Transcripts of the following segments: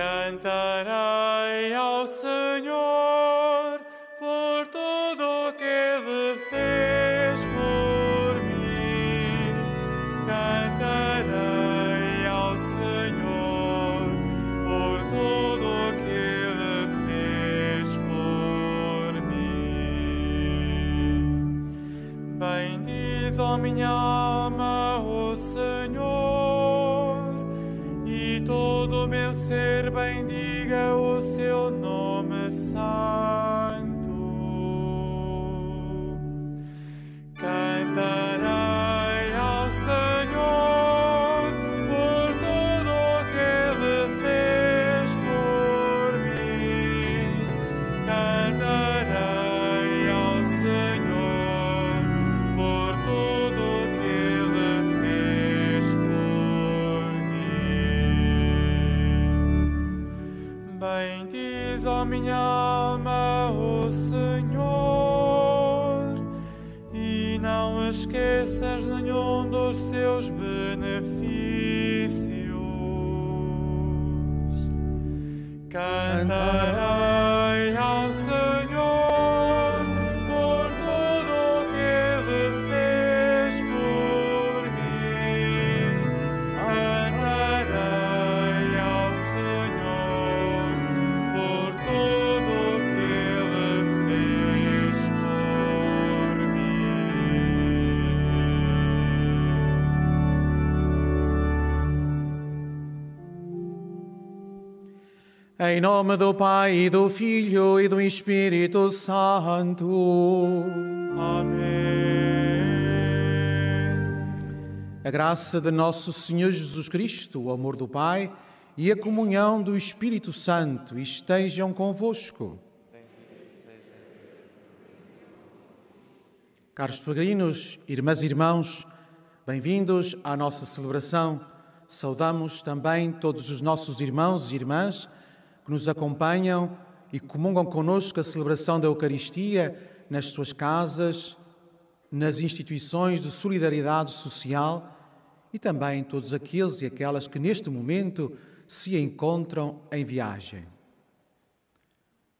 Cantarei Em nome do Pai, e do Filho e do Espírito Santo. Amém. A graça de nosso Senhor Jesus Cristo, o amor do Pai e a comunhão do Espírito Santo estejam convosco. Caros peregrinos, irmãs e irmãos, bem-vindos à nossa celebração. Saudamos também todos os nossos irmãos e irmãs que nos acompanham e comungam conosco a celebração da Eucaristia nas suas casas, nas instituições de solidariedade social e também todos aqueles e aquelas que neste momento se encontram em viagem.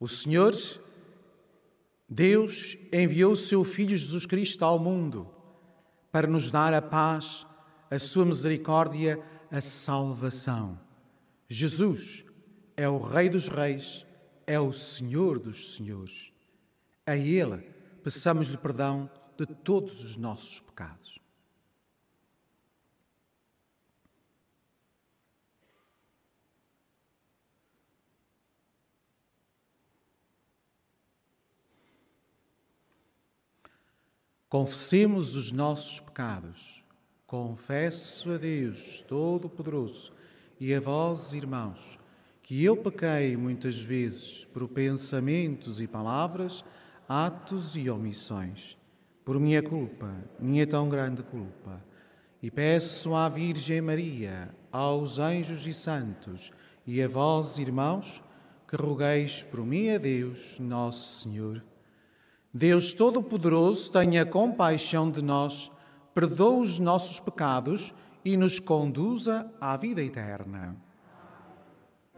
O Senhor, Deus, enviou o seu Filho Jesus Cristo ao mundo para nos dar a paz, a sua misericórdia, a salvação. Jesus é o Rei dos Reis, é o Senhor dos Senhores. A Ele peçamos-lhe perdão de todos os nossos pecados. Confessemos os nossos pecados. Confesso a Deus Todo-Poderoso e a vós, irmãos, que eu pequei muitas vezes por pensamentos e palavras, atos e omissões, por minha culpa, minha tão grande culpa. E peço à Virgem Maria, aos anjos e santos e a vós, irmãos, que rogueis por mim a Deus, nosso Senhor. Deus Todo-Poderoso, tenha compaixão de nós, perdoe os nossos pecados e nos conduza à vida eterna.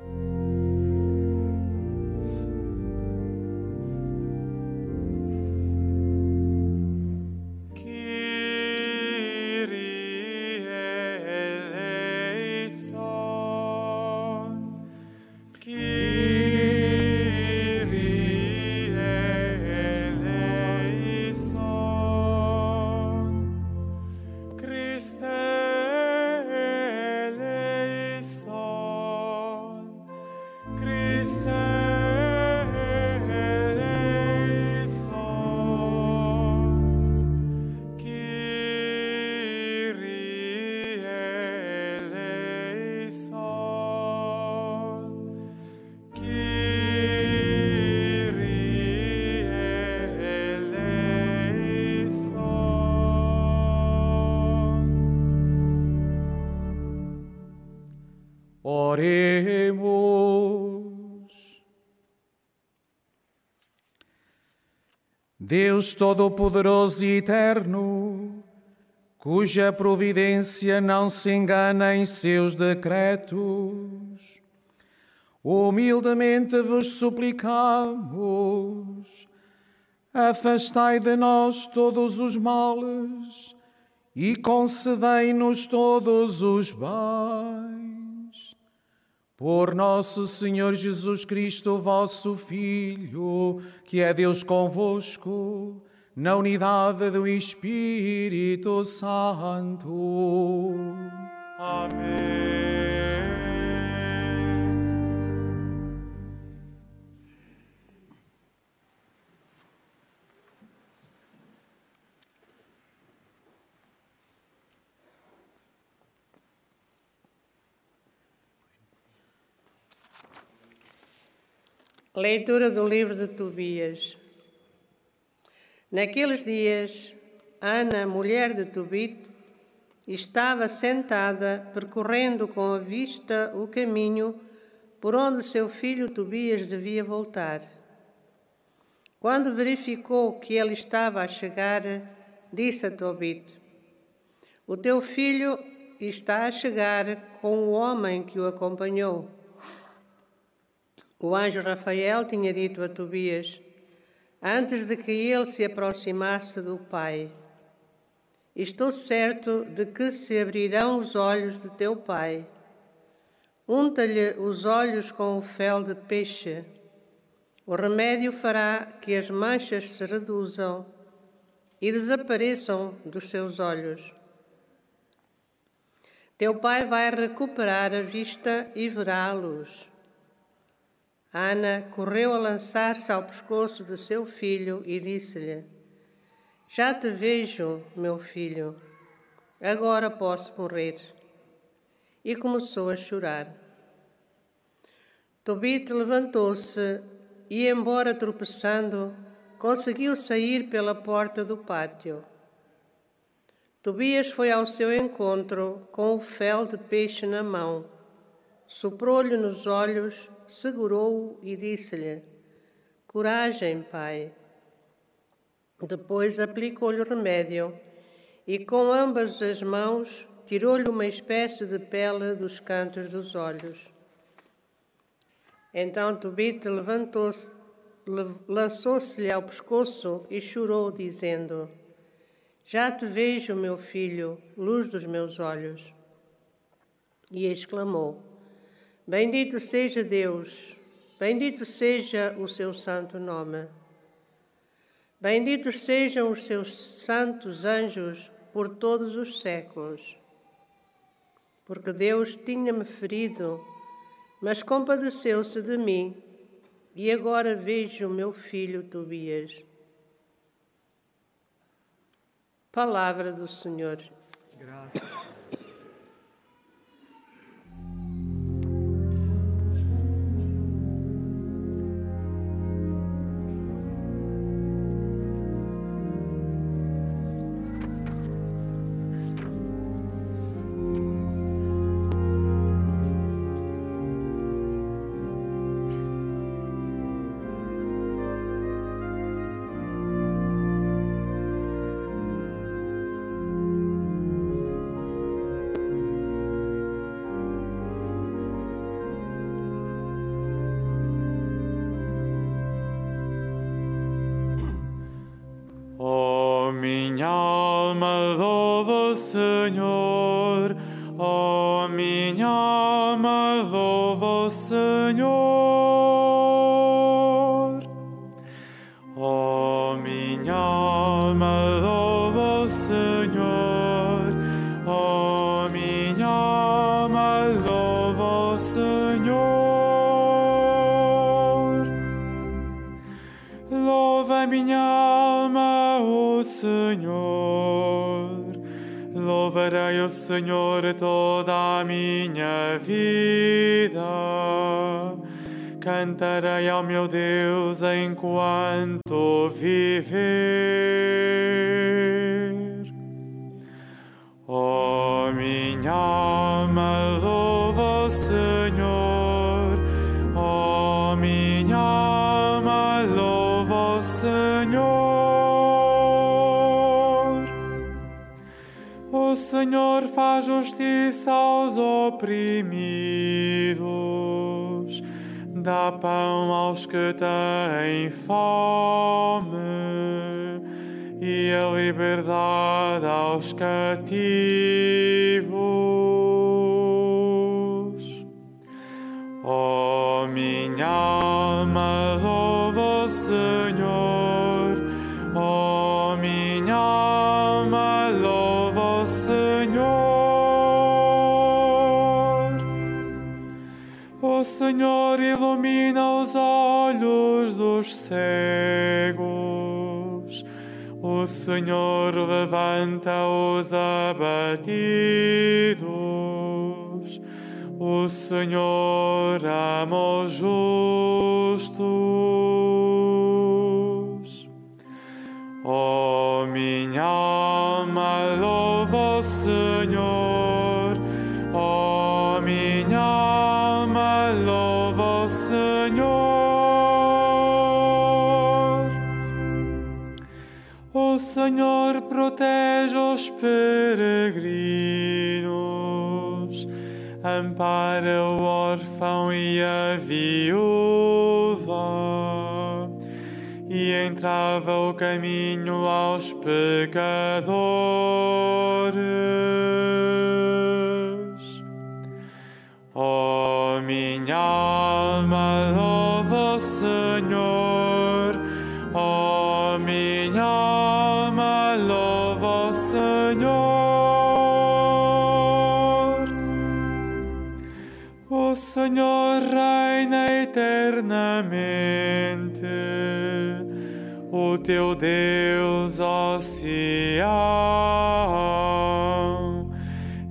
thank you Deus Todo-Poderoso e Eterno, cuja providência não se engana em seus decretos, Humildemente vos suplicamos, afastai de nós todos os males e concedei-nos todos os bens. Por nosso Senhor Jesus Cristo, vosso Filho, que é Deus convosco, na unidade do Espírito Santo. Amém. Leitura do livro de Tobias. Naqueles dias, Ana, mulher de Tobit, estava sentada, percorrendo com a vista o caminho por onde seu filho Tobias devia voltar. Quando verificou que ele estava a chegar, disse a Tobit: O teu filho está a chegar com o homem que o acompanhou. O anjo Rafael tinha dito a Tobias, antes de que ele se aproximasse do pai: Estou certo de que se abrirão os olhos de teu pai. Unta-lhe os olhos com o fel de peixe. O remédio fará que as manchas se reduzam e desapareçam dos seus olhos. Teu pai vai recuperar a vista e verá a luz. Ana correu a lançar-se ao pescoço de seu filho e disse-lhe: Já te vejo, meu filho, agora posso morrer. E começou a chorar. Tobit levantou-se e, embora tropeçando, conseguiu sair pela porta do pátio. Tobias foi ao seu encontro com o fel de peixe na mão, soprou-lhe nos olhos segurou-o e disse-lhe: Coragem, pai. Depois aplicou-lhe o remédio e, com ambas as mãos, tirou-lhe uma espécie de pele dos cantos dos olhos. Então Tobit levantou-se, lançou-se-lhe ao pescoço e chorou, dizendo: Já te vejo, meu filho, luz dos meus olhos. E exclamou: Bendito seja Deus, bendito seja o seu santo nome. Benditos sejam os seus santos anjos por todos os séculos. Porque Deus tinha-me ferido, mas compadeceu-se de mim, e agora vejo o meu filho Tobias. Palavra do Senhor. Graças. My love, O Señor. Oh Senhor toda a minha vida. Cantarei ao meu Deus enquanto viver. Faz justiça aos oprimidos, dá pão aos que têm fome e a liberdade aos cativos. Cegos. O Senhor levanta os abatidos. O Senhor ama os justos. Protege os peregrinos, ampara o órfão e a viúva, e entrava o caminho aos pecadores. Eternamente. O teu Deus, ó Sião,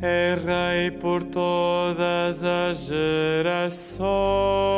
é Rei por todas as gerações.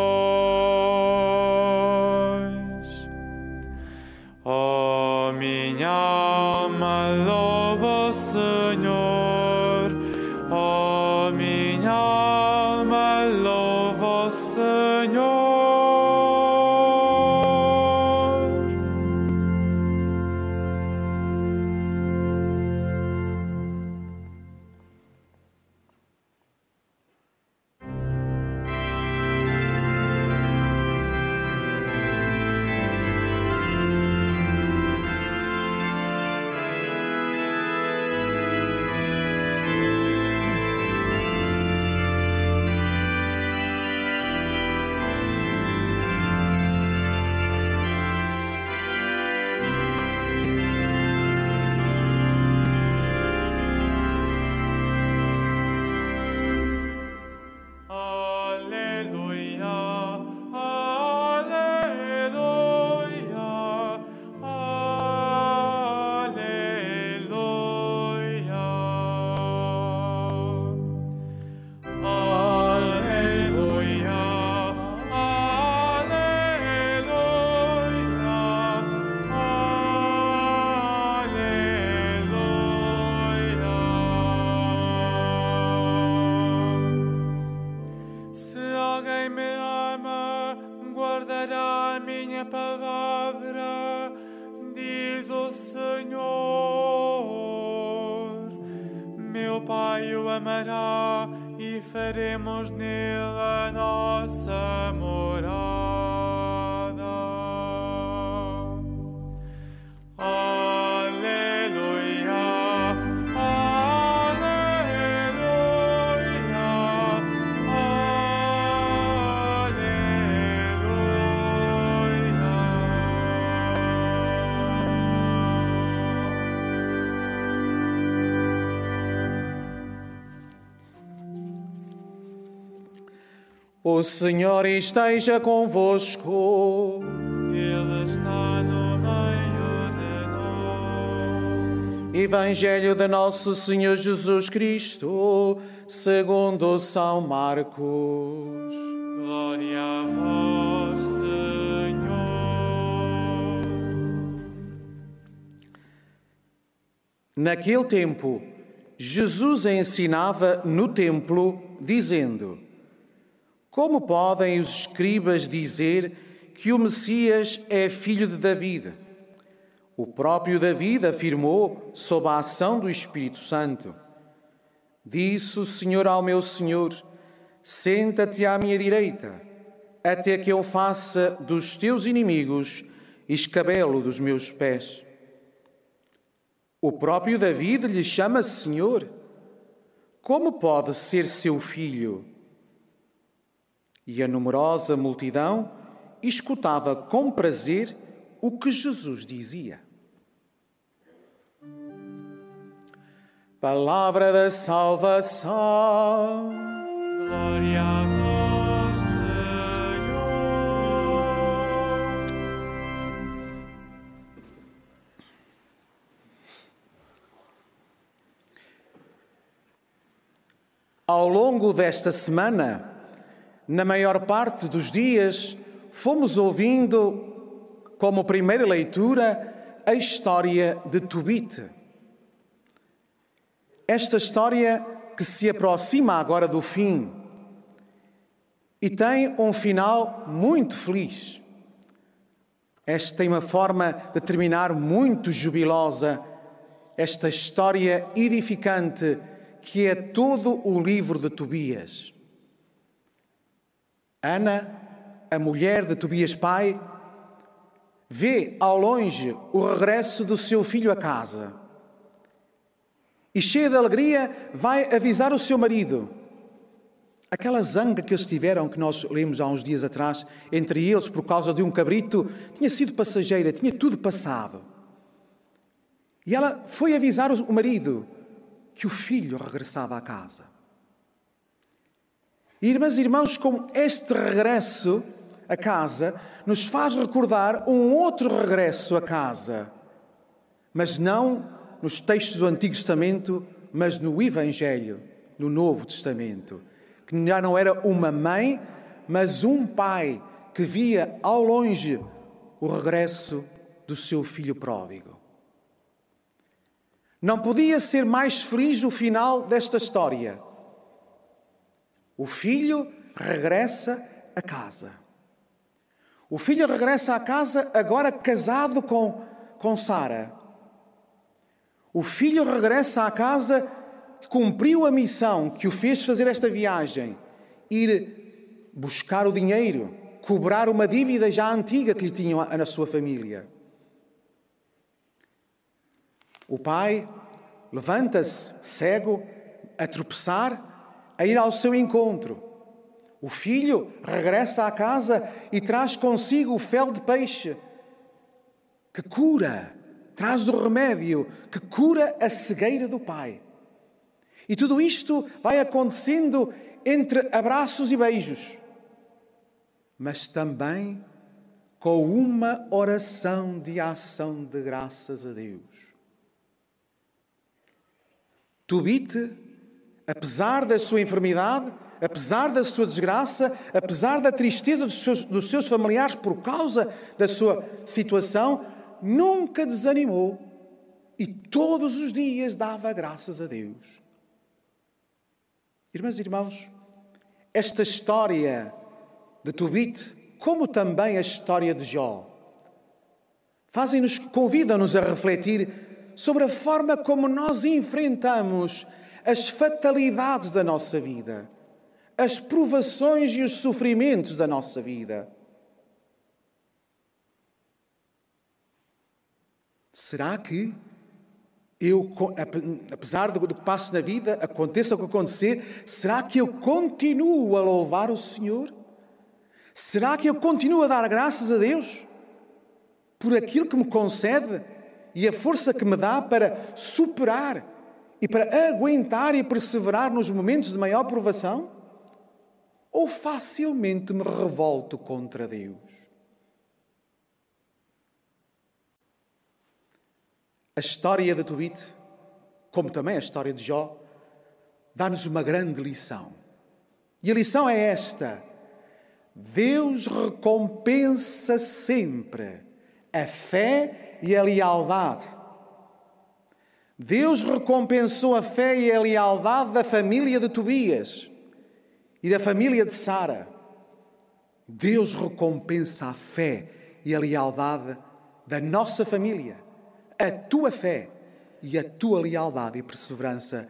Guardará a minha palavra, diz o Senhor. Meu Pai o amará e faremos nele a nossa morada. O Senhor esteja convosco. Ele está no meio de nós. Evangelho de Nosso Senhor Jesus Cristo, segundo São Marcos. Glória a vós, Senhor. Naquele tempo, Jesus ensinava no templo, dizendo: Como podem os escribas dizer que o Messias é filho de David? O próprio David afirmou, sob a ação do Espírito Santo: Disse o Senhor ao meu Senhor: Senta-te à minha direita, até que eu faça dos teus inimigos escabelo dos meus pés. O próprio David lhe chama Senhor. Como pode ser seu filho? E a numerosa multidão escutava com prazer o que Jesus dizia. Palavra da salvação. Glória a vós, Senhor. Ao longo desta semana, na maior parte dos dias, fomos ouvindo, como primeira leitura, a história de Tobit. Esta história que se aproxima agora do fim e tem um final muito feliz. Esta tem uma forma de terminar muito jubilosa, esta história edificante que é todo o livro de Tobias. Ana, a mulher de Tobias pai, vê ao longe o regresso do seu filho a casa. E cheia de alegria, vai avisar o seu marido. Aquela zanga que eles tiveram, que nós lemos há uns dias atrás, entre eles por causa de um cabrito, tinha sido passageira, tinha tudo passado. E ela foi avisar o marido que o filho regressava à casa. Irmãs e irmãos, como este regresso a casa nos faz recordar um outro regresso a casa, mas não nos textos do Antigo Testamento, mas no Evangelho, no Novo Testamento, que já não era uma mãe, mas um pai que via ao longe o regresso do seu filho pródigo. Não podia ser mais feliz o final desta história. O filho regressa a casa. O filho regressa à casa agora casado com, com Sara. O filho regressa à casa que cumpriu a missão que o fez fazer esta viagem, ir buscar o dinheiro, cobrar uma dívida já antiga que lhe tinham na sua família. O pai levanta-se cego, a tropeçar, a ir ao seu encontro. O filho regressa à casa e traz consigo o fel de peixe que cura, traz o remédio que cura a cegueira do pai. E tudo isto vai acontecendo entre abraços e beijos, mas também com uma oração de ação de graças a Deus. Tobit, apesar da sua enfermidade, apesar da sua desgraça, apesar da tristeza dos seus, dos seus familiares por causa da sua situação, nunca desanimou e todos os dias dava graças a Deus. Irmãs e irmãos, esta história de Tobit, como também a história de Jó, fazem-nos, convidam-nos a refletir sobre a forma como nós enfrentamos as fatalidades da nossa vida, as provações e os sofrimentos da nossa vida. Será que eu, apesar do que passo na vida, aconteça o que acontecer, será que eu continuo a louvar o Senhor? Será que eu continuo a dar graças a Deus por aquilo que me concede e a força que me dá para superar e para aguentar e perseverar nos momentos de maior provação? Ou facilmente me revolto contra Deus? A história de Tobit, como também a história de Jó, dá-nos uma grande lição. E a lição é esta: Deus recompensa sempre a fé e a lealdade. Deus recompensou a fé e a lealdade da família de Tobias e da família de Sara. Deus recompensa a fé e a lealdade da nossa família, a tua fé e a tua lealdade e perseverança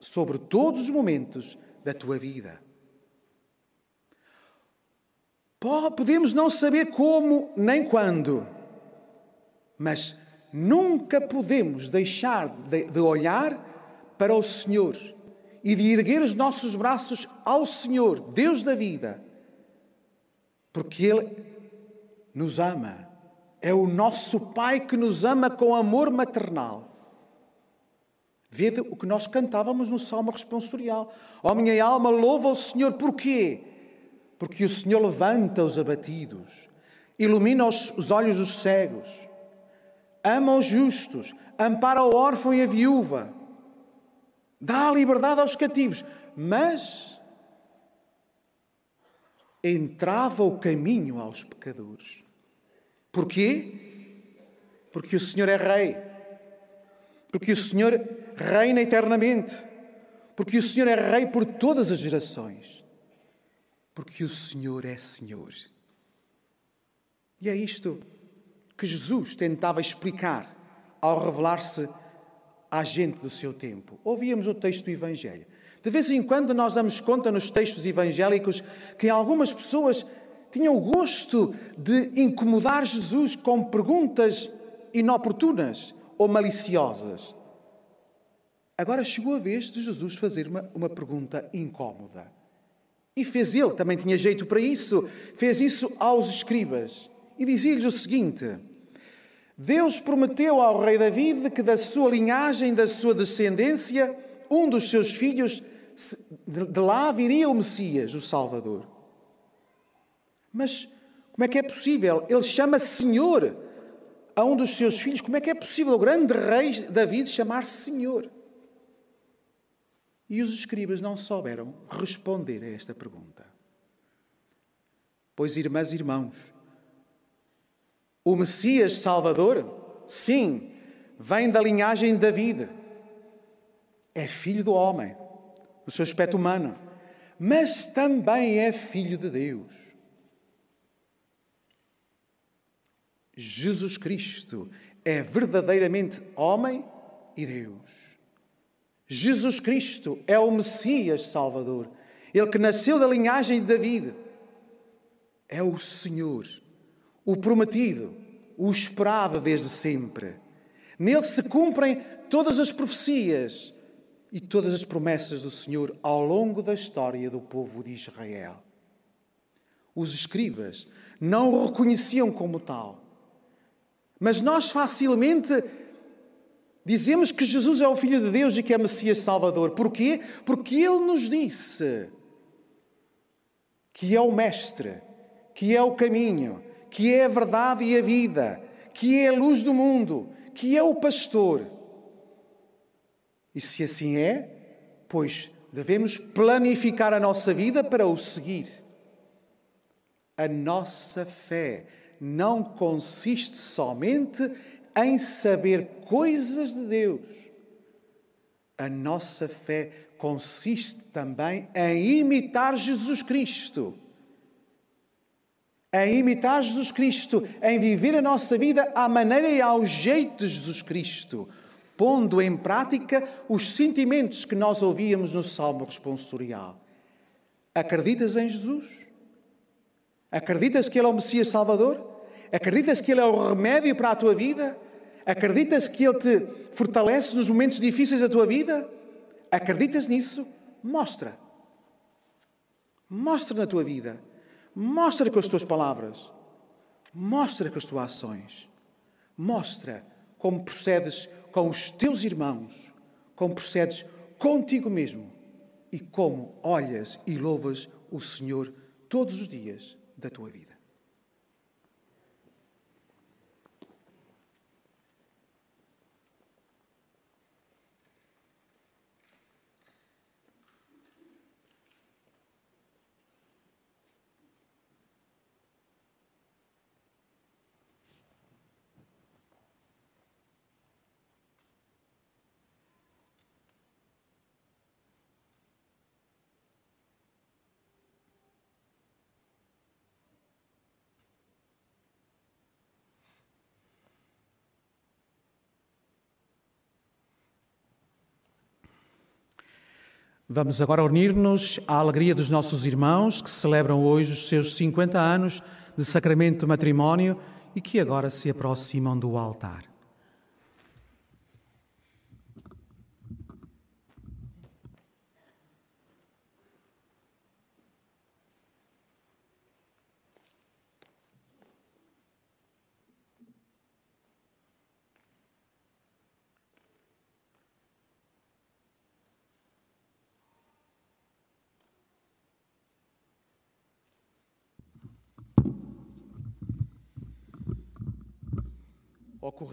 sobre todos os momentos da tua vida. Podemos não saber como nem quando, mas nunca podemos deixar de, de olhar para o Senhor e de erguer os nossos braços ao Senhor, Deus da vida, porque Ele nos ama. É o nosso Pai que nos ama com amor maternal. Vede o que nós cantávamos no Salmo responsorial. Ó oh, minha alma, louva o Senhor. Porquê? Porque o Senhor levanta os abatidos, ilumina os, os olhos dos cegos, ama os justos, ampara o órfão e a viúva, dá a liberdade aos cativos, mas entrava o caminho aos pecadores. Porquê? Porque o Senhor é Rei, porque o Senhor reina eternamente, porque o Senhor é Rei por todas as gerações, porque o Senhor é Senhor. E é isto que Jesus tentava explicar ao revelar-se à gente do seu tempo. Ouvíamos o texto do Evangelho. De vez em quando nós damos conta nos textos evangélicos que algumas pessoas tinham o gosto de incomodar Jesus com perguntas inoportunas ou maliciosas. Agora chegou a vez de Jesus fazer uma, uma pergunta incómoda. E fez ele, também tinha jeito para isso, fez isso aos escribas. E dizia-lhes o seguinte: Deus prometeu ao rei David que da sua linhagem, da sua descendência, um dos seus filhos, de lá viria o Messias, o Salvador. Mas como é que é possível? Ele chama Senhor a um dos seus filhos. Como é que é possível o grande rei David chamar-se Senhor? E os escribas não souberam responder a esta pergunta. Pois, irmãs e irmãos, o Messias Salvador, sim, vem da linhagem de David. É filho do homem, no seu aspecto humano, mas também é filho de Deus. Jesus Cristo é verdadeiramente homem e Deus. Jesus Cristo é o Messias Salvador, ele que nasceu da linhagem de David. É o Senhor, o prometido, o esperado desde sempre. Nele se cumprem todas as profecias e todas as promessas do Senhor ao longo da história do povo de Israel. Os escribas não o reconheciam como tal mas nós facilmente dizemos que Jesus é o Filho de Deus e que é Messias Salvador. Porquê? Porque Ele nos disse que é o Mestre, que é o caminho, que é a verdade e a vida, que é a luz do mundo, que é o pastor. E se assim é, pois devemos planificar a nossa vida para o seguir. A nossa fé não consiste somente em saber coisas de Deus. A nossa fé consiste também em imitar Jesus Cristo. Em imitar Jesus Cristo, em viver a nossa vida à maneira e ao jeito de Jesus Cristo, pondo em prática os sentimentos que nós ouvíamos no Salmo responsorial. Acreditas em Jesus? Acreditas que Ele é o Messias Salvador? Acreditas que Ele é o remédio para a tua vida? Acreditas que Ele te fortalece nos momentos difíceis da tua vida? Acreditas nisso? Mostra. Mostra na tua vida. Mostra com as tuas palavras. Mostra com as tuas ações. Mostra como procedes com os teus irmãos, como procedes contigo mesmo e como olhas e louvas o Senhor todos os dias da tua vida. Vamos agora unir-nos à alegria dos nossos irmãos que celebram hoje os seus 50 anos de sacramento de matrimónio e que agora se aproximam do altar.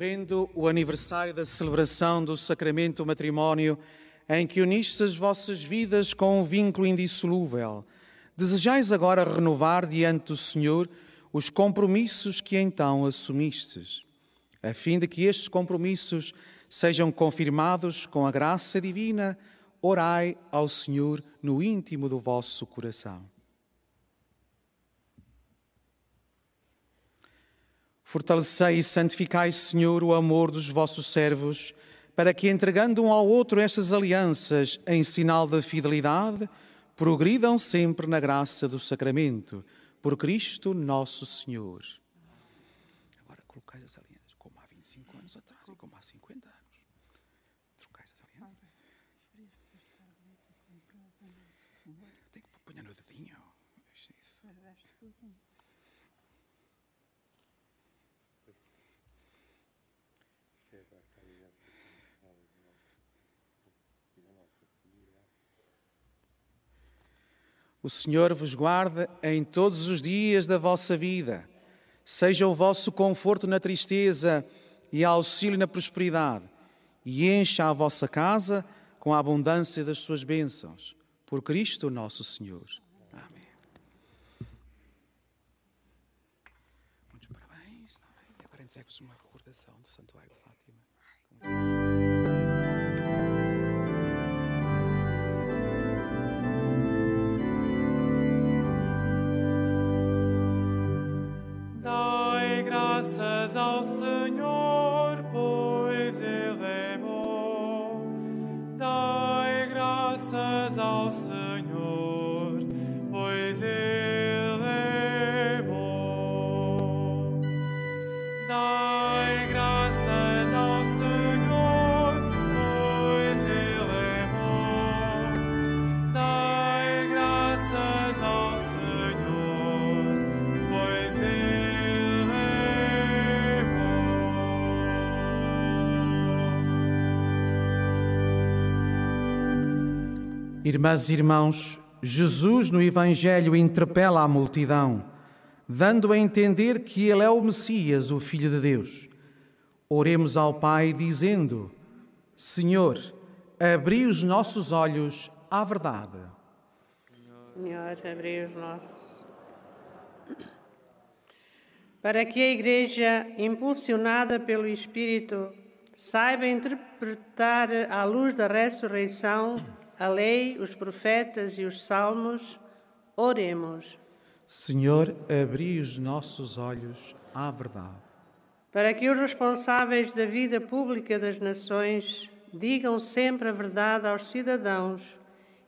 Ocorrendo o aniversário da celebração do sacramento do matrimónio, em que unistes as vossas vidas com um vínculo indissolúvel, desejais agora renovar diante do Senhor os compromissos que então assumistes, a fim de que estes compromissos sejam confirmados com a graça divina, orai ao Senhor no íntimo do vosso coração. Fortalecei e santificai, Senhor, o amor dos vossos servos, para que, entregando um ao outro estas alianças em sinal de fidelidade, progridam sempre na graça do sacramento. Por Cristo nosso Senhor. Agora colocai as alianças como há 25 anos atrás e como há 50 anos. Trocais as alianças. Tem que pôr no dedinho. Isso. O Senhor vos guarde em todos os dias da vossa vida. Seja o vosso conforto na tristeza e auxílio na prosperidade, e encha a vossa casa com a abundância das suas bênçãos. Por Cristo nosso Senhor. Amém. Muitos parabéns. Agora entrego-vos uma recordação do Santuário de Fátima. Ao Senhor, Irmãs e irmãos, Jesus no Evangelho interpela a multidão, dando a entender que Ele é o Messias, o Filho de Deus. Oremos ao Pai dizendo: Senhor, abri os nossos olhos à verdade. Senhor, abri os nossos. Para que a Igreja, impulsionada pelo Espírito, saiba interpretar à luz da ressurreição a lei, os profetas e os salmos, oremos. Senhor, abri os nossos olhos à verdade. Para que os responsáveis da vida pública das nações digam sempre a verdade aos cidadãos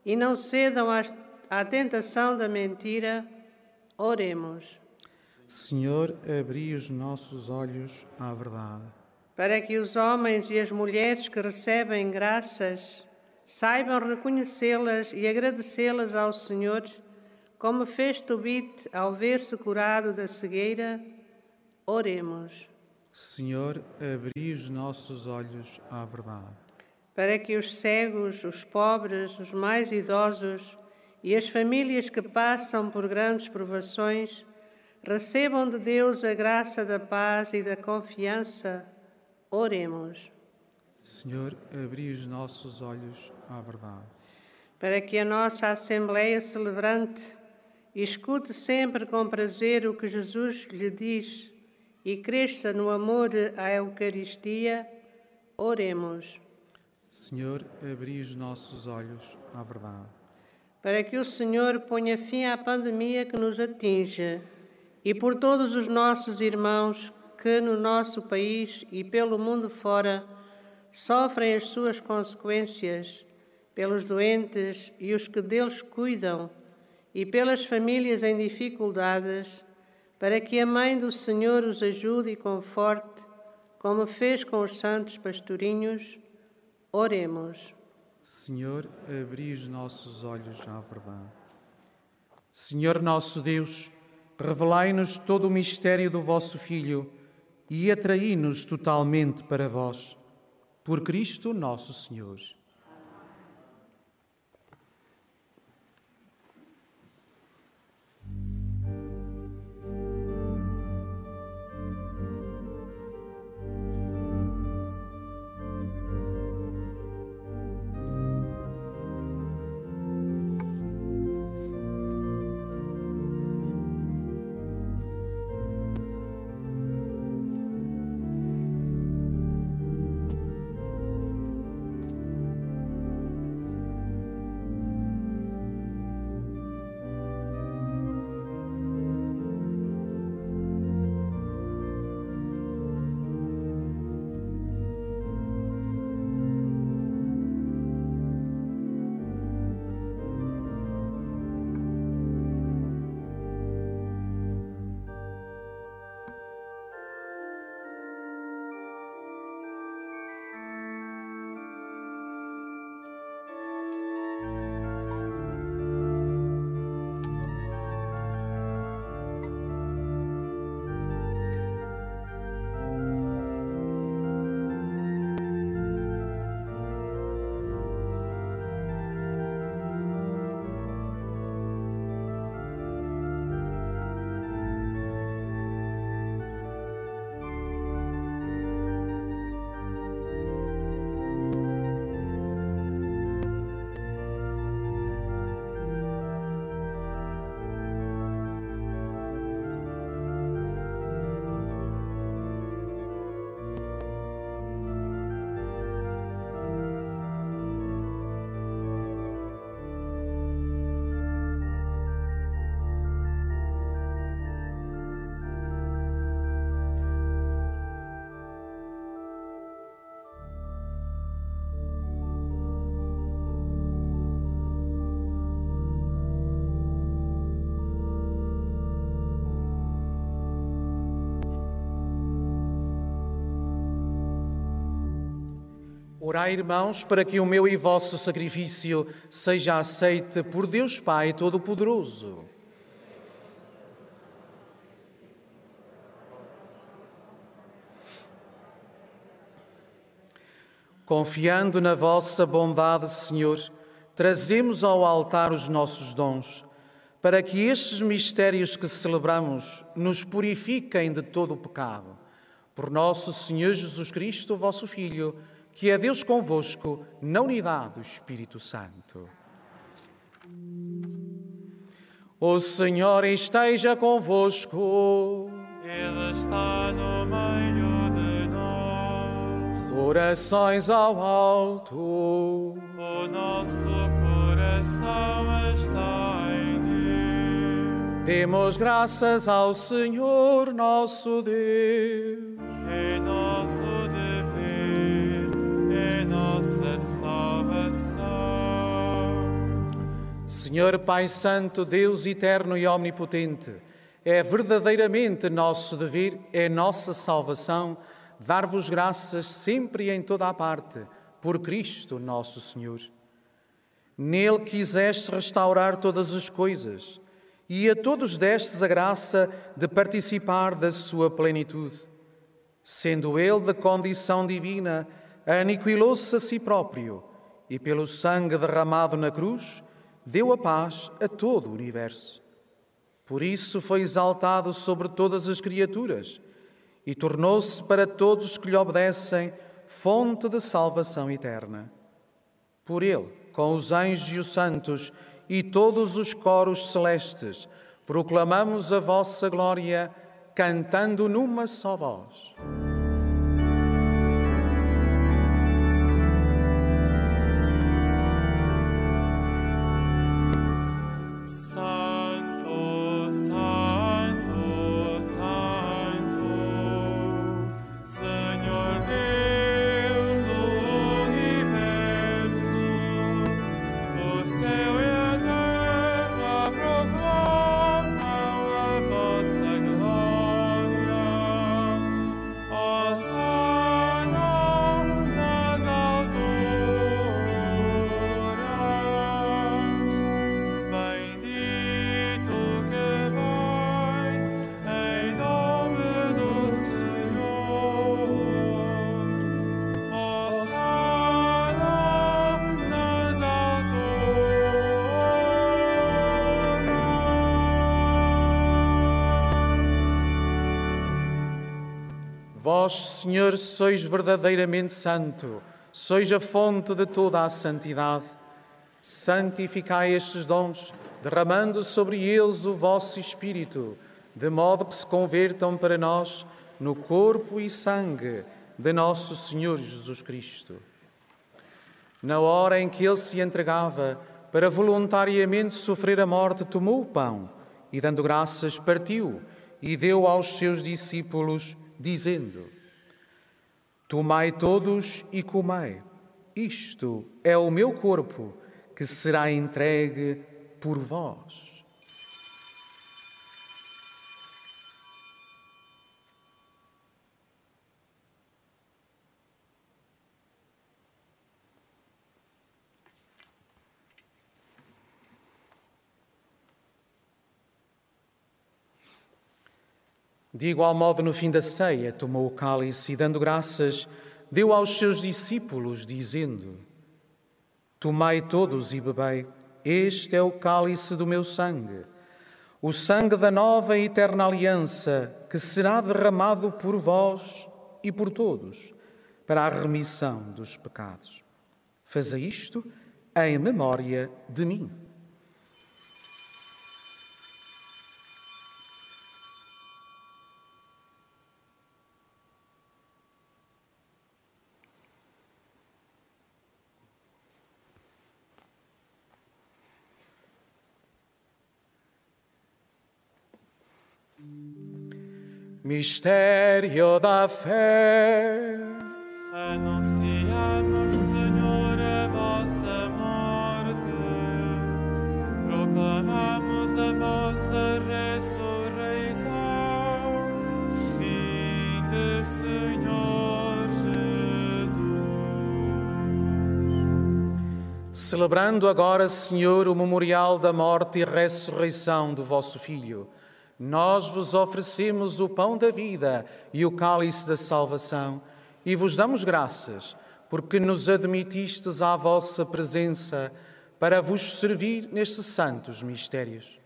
e não cedam à tentação da mentira, oremos. Senhor, abri os nossos olhos à verdade. Para que os homens e as mulheres que recebem graças saibam reconhecê-las e agradecê-las ao Senhor, como fez Tobit ao ver-se curado da cegueira, oremos. Senhor, abri os nossos olhos à verdade. para que os cegos, os pobres, os mais idosos e as famílias que passam por grandes provações recebam de Deus a graça da paz e da confiança, oremos. Senhor, abri os nossos olhos à verdade. Para que a nossa Assembleia celebrante escute sempre com prazer o que Jesus lhe diz e cresça no amor à Eucaristia, oremos. Senhor, abri os nossos olhos à verdade. para que o Senhor ponha fim à pandemia que nos atinge e por todos os nossos irmãos que no nosso país e pelo mundo fora sofrem as suas consequências, pelos doentes e os que deles cuidam, e pelas famílias em dificuldades, para que a Mãe do Senhor os ajude e conforte, como fez com os santos pastorinhos. Oremos. Senhor, abri os nossos olhos à verdade. Senhor nosso Deus, revelai-nos todo o mistério do vosso Filho e atraí-nos totalmente para vós. Por Cristo nosso Senhor. Orai, irmãos, para que o meu e vosso sacrifício seja aceite por Deus Pai Todo-Poderoso. Confiando na vossa bondade, Senhor, trazemos ao altar os nossos dons, para que estes mistérios que celebramos nos purifiquem de todo o pecado. Por nosso Senhor Jesus Cristo, vosso Filho, que é Deus convosco, na unidade do Espírito Santo. O Senhor esteja convosco. Ele está no meio de nós. Orações ao alto. O nosso coração está em Deus. Demos graças ao Senhor nosso Deus. Senhor Pai Santo, Deus eterno e omnipotente, é verdadeiramente nosso dever, é nossa salvação dar-vos graças sempre e em toda a parte, por Cristo nosso Senhor. Nele quiseste restaurar todas as coisas e a todos destes a graça de participar da sua plenitude. Sendo ele de condição divina, aniquilou-se a si próprio e, pelo sangue derramado na cruz, deu a paz a todo o universo. Por isso foi exaltado sobre todas as criaturas e tornou-se para todos os que lhe obedecem fonte de salvação eterna. Por ele, com os anjos e os santos e todos os coros celestes, proclamamos a vossa glória, cantando numa só voz. Senhor, sois verdadeiramente santo, sois a fonte de toda a santidade. Santificai estes dons, derramando sobre eles o vosso Espírito, de modo que se convertam para nós no corpo e sangue de nosso Senhor Jesus Cristo. Na hora em que ele se entregava para voluntariamente sofrer a morte, tomou o pão e, dando graças, partiu e deu aos seus discípulos dizendo: Tomai todos e comei, isto é o meu corpo que será entregue por vós. De igual modo, no fim da ceia, tomou o cálice e, dando graças, deu aos seus discípulos, dizendo: Tomai todos e bebei, este é o cálice do meu sangue, o sangue da nova e eterna aliança, que será derramado por vós e por todos, para a remissão dos pecados. Faze isto em memória de mim. Mistério da fé. Anunciamos, Senhor, a vossa morte, proclamamos a vossa ressurreição. Vinde, Senhor Jesus. Celebrando agora, Senhor, o memorial da morte e ressurreição do vosso Filho nós vos oferecemos o pão da vida e o cálice da salvação e vos damos graças, porque nos admitistes à vossa presença para vos servir nestes santos mistérios.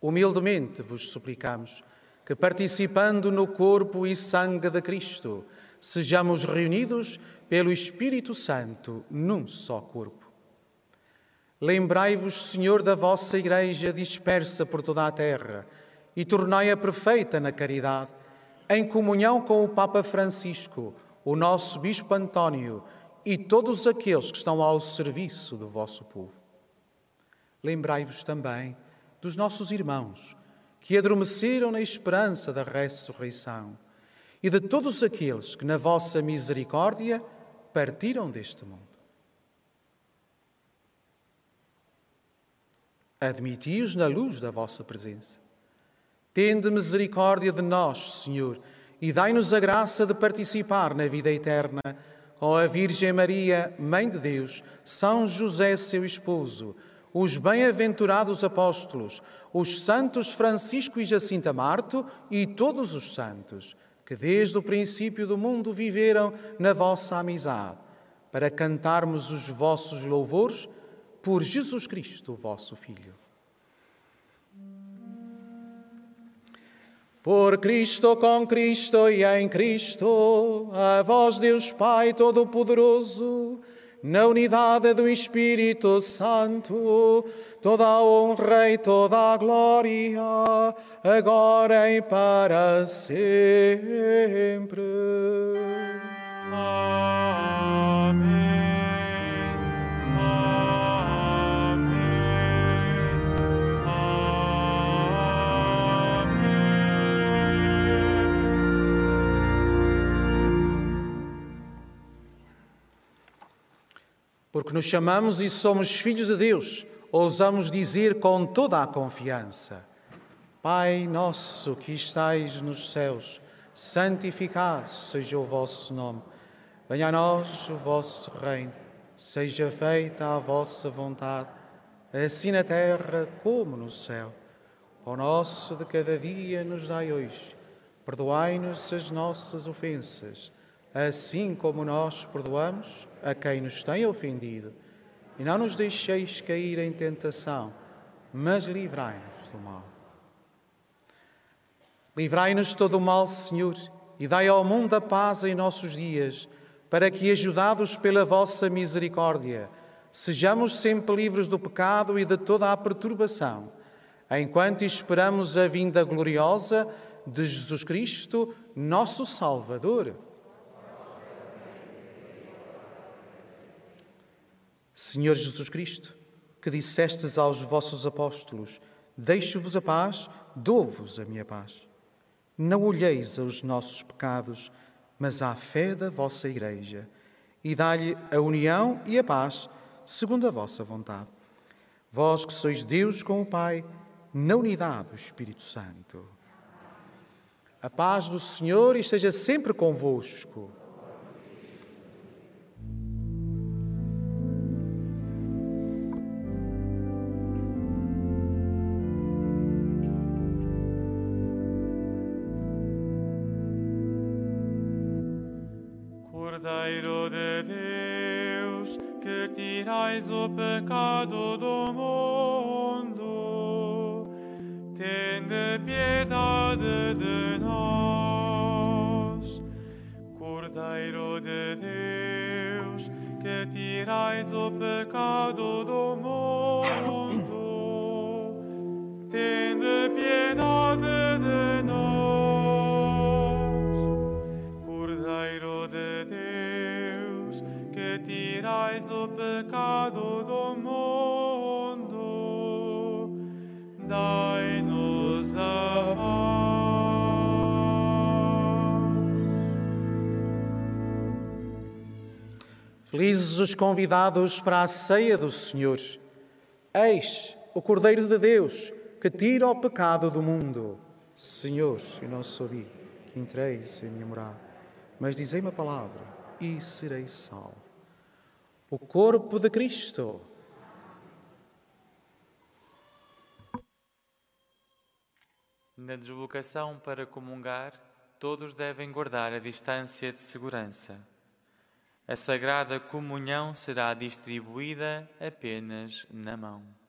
Humildemente vos suplicamos que, participando no corpo e sangue de Cristo, sejamos reunidos pelo Espírito Santo num só corpo. Lembrai-vos, Senhor, da vossa Igreja dispersa por toda a terra e tornai-a perfeita na caridade, em comunhão com o Papa Francisco, o nosso Bispo António e todos aqueles que estão ao serviço do vosso povo. Lembrai-vos também dos nossos irmãos que adormeceram na esperança da ressurreição e de todos aqueles que, na vossa misericórdia, partiram deste mundo. Admiti-os na luz da vossa presença Tende misericórdia de nós, Senhor, e dai-nos a graça de participar na vida eterna com a Virgem Maria, Mãe de Deus, São José, seu esposo, os bem-aventurados apóstolos, os santos Francisco e Jacinta Marto e todos os santos, que desde o princípio do mundo viveram na vossa amizade, para cantarmos os vossos louvores por Jesus Cristo, vosso Filho. Por Cristo, com Cristo e em Cristo, a vós, Deus Pai Todo-Poderoso, na unidade do Espírito Santo, toda a honra e toda a glória, agora e para sempre. Amém. Porque nos chamamos e somos filhos de Deus, ousamos dizer com toda a confiança: Pai nosso que estais nos céus, santificado seja o vosso nome. Venha a nós o vosso reino, seja feita a vossa vontade, assim na terra como no céu. O nosso de cada dia nos dai hoje. Perdoai-nos as nossas ofensas assim como nós perdoamos a quem nos tem ofendido. E não nos deixeis cair em tentação, mas livrai-nos do mal. Livrai-nos de todo o mal, Senhor, e dai ao mundo a paz em nossos dias, para que, ajudados pela vossa misericórdia, sejamos sempre livres do pecado e de toda a perturbação, enquanto esperamos a vinda gloriosa de Jesus Cristo, nosso Salvador. Senhor Jesus Cristo, que dissestes aos vossos apóstolos: Deixo-vos a paz, dou-vos a minha paz. Não olheis aos nossos pecados, mas à fé da vossa Igreja, e dá-lhe a união e a paz, segundo a vossa vontade. Vós que sois Deus com o Pai, na unidade do Espírito Santo. A paz do Senhor esteja sempre convosco. Convidados para a ceia do Senhor. Eis o Cordeiro de Deus que tira o pecado do mundo. Senhor, eu não sou digno que entreis em minha morada, mas dizei uma palavra e serei salvo o corpo de Cristo. Na deslocação para comungar, todos devem guardar a distância de segurança. A sagrada comunhão será distribuída apenas na mão.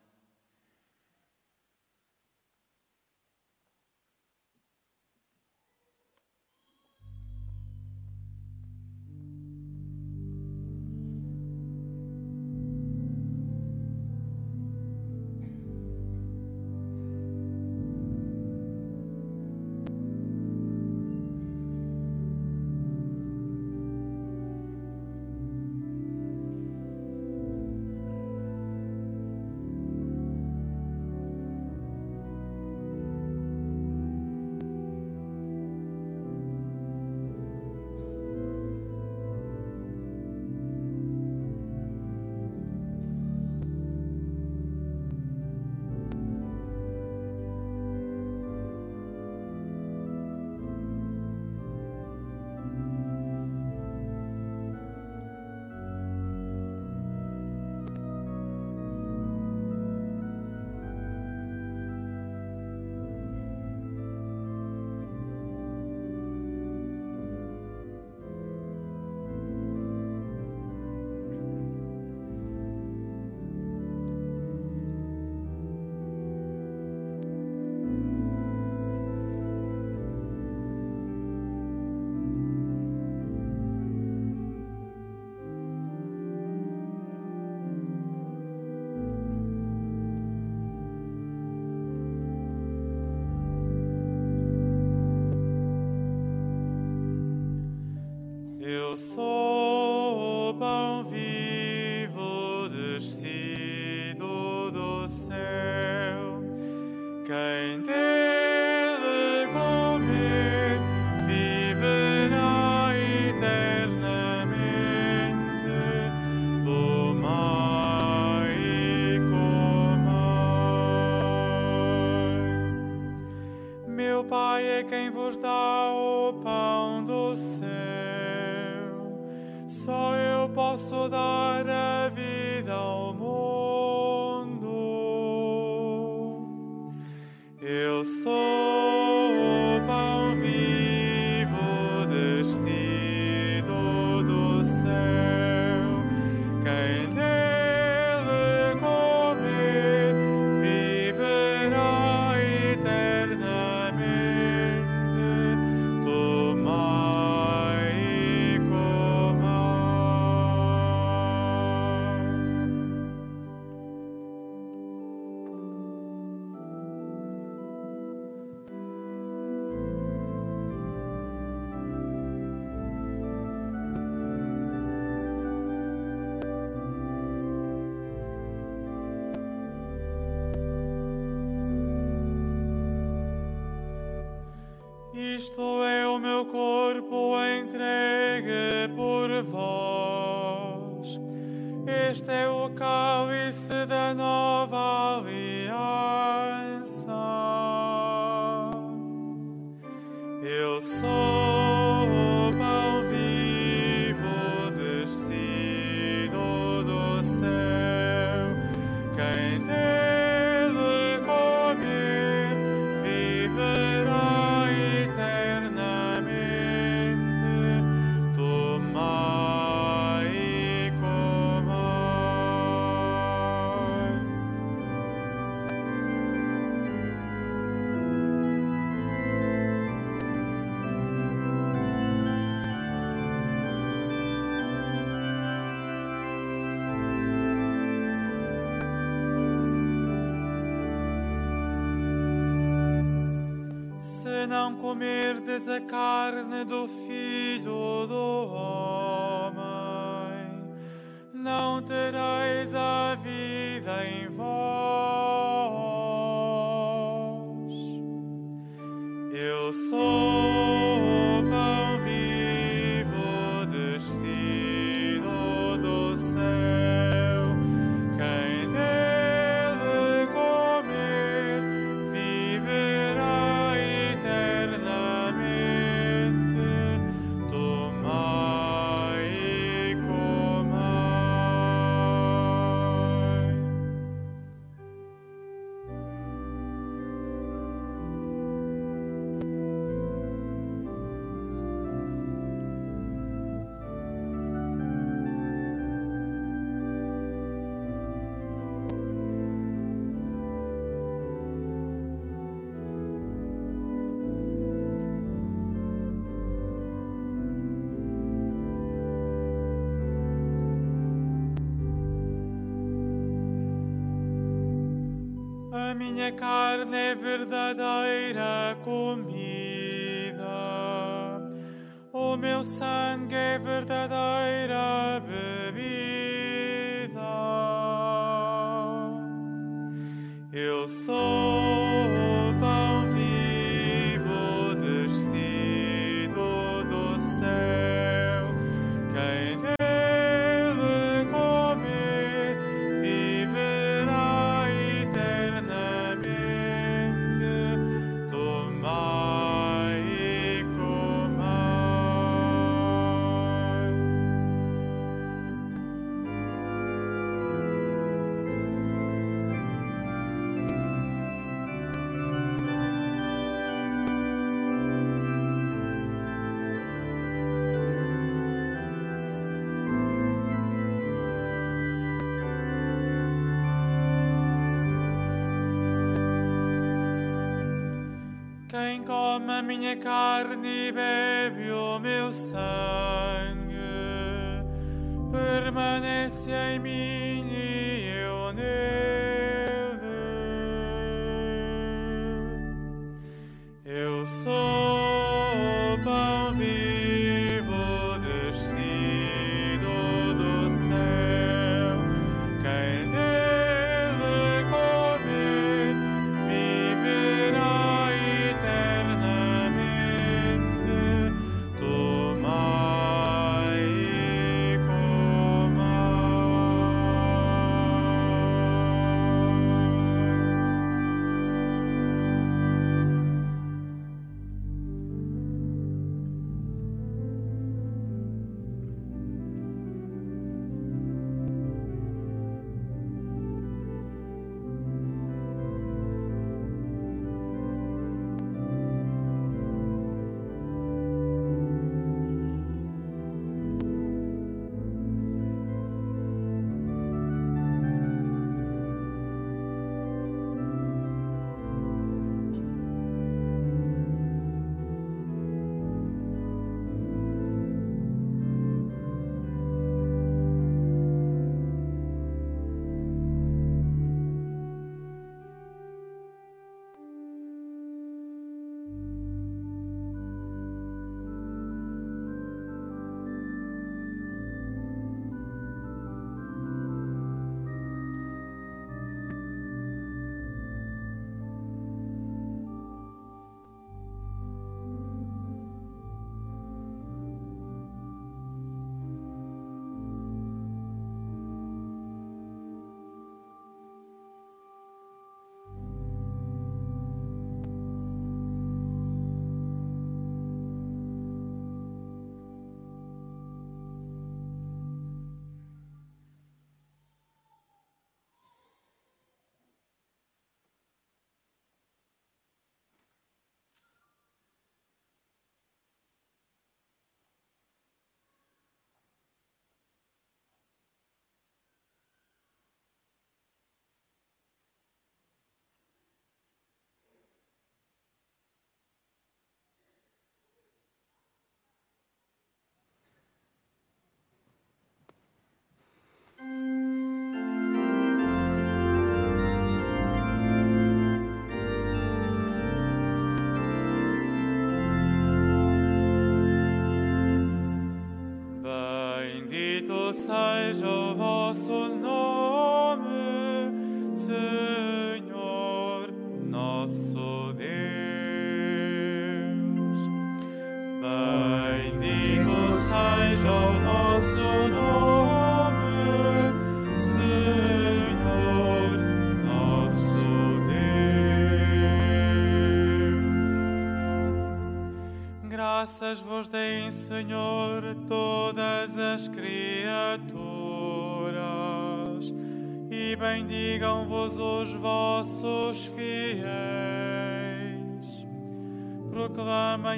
Comerdes a carne come a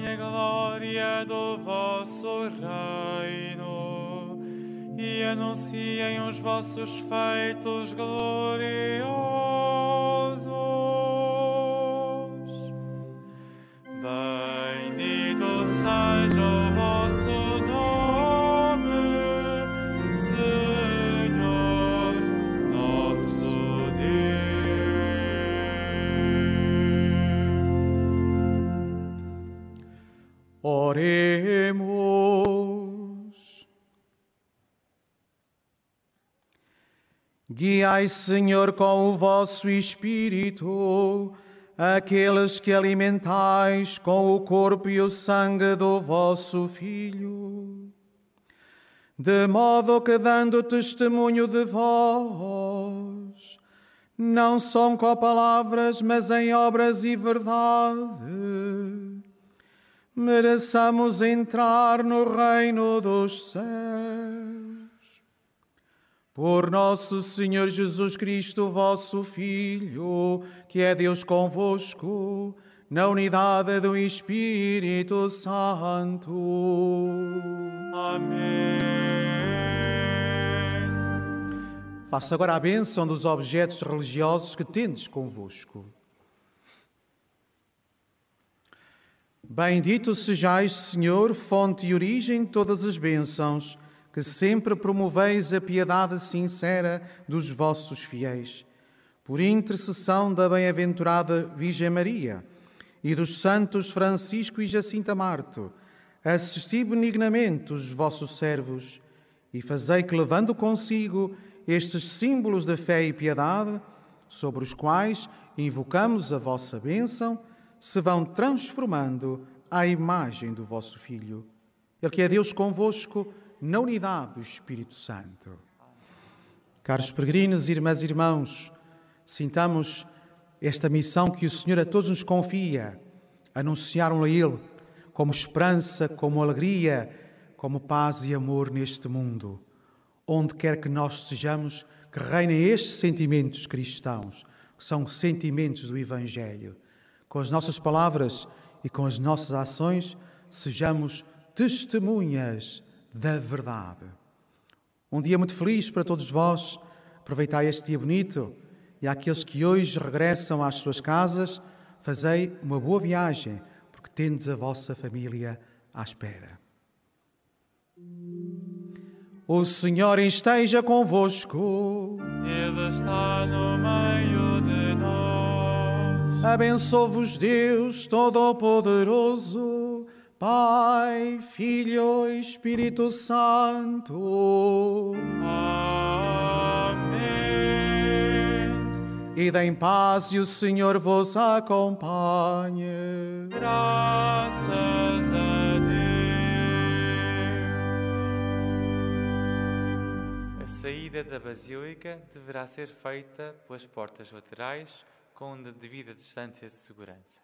A glória do vosso reino e anunciem os vossos feitos gloriosos. Guiai, Senhor, com o vosso Espírito, aqueles que alimentais com o corpo e o sangue do vosso Filho, de modo que, dando testemunho de vós, não só com palavras, mas em obras e verdade, mereçamos entrar no reino dos céus. Por nosso Senhor Jesus Cristo, vosso Filho, que é Deus convosco, na unidade do Espírito Santo. Amém. Faça agora a bênção dos objetos religiosos que tendes convosco. Bendito sejais, Senhor, fonte e origem de todas as bênçãos, que sempre promoveis a piedade sincera dos vossos fiéis. Por intercessão da bem-aventurada Virgem Maria e dos santos Francisco e Jacinta Marto, assisti benignamente os vossos servos e fazei que, levando consigo estes símbolos de fé e piedade, sobre os quais invocamos a vossa bênção, se vão transformando à imagem do vosso Filho. Ele que é Deus convosco, na unidade do Espírito Santo. Caros peregrinos, irmãs e irmãos, sintamos esta missão que o Senhor a todos nos confia, anunciaram a Ele como esperança, como alegria, como paz e amor neste mundo. Onde quer que nós estejamos, que reinem estes sentimentos cristãos, que são sentimentos do Evangelho. Com as nossas palavras e com as nossas ações, sejamos testemunhas da verdade. Um dia muito feliz para todos vós. Aproveitai este dia bonito e àqueles que hoje regressam às suas casas, fazei uma boa viagem, porque tendes a vossa família à espera. O Senhor esteja convosco. Ele está no meio de nós. Abençoe-vos Deus Todo-Poderoso, Pai, Filho e Espírito Santo. Amém. Ide em paz e o Senhor vos acompanhe. Graças a Deus. A saída da Basílica deverá ser feita pelas portas laterais com a devida distância de segurança.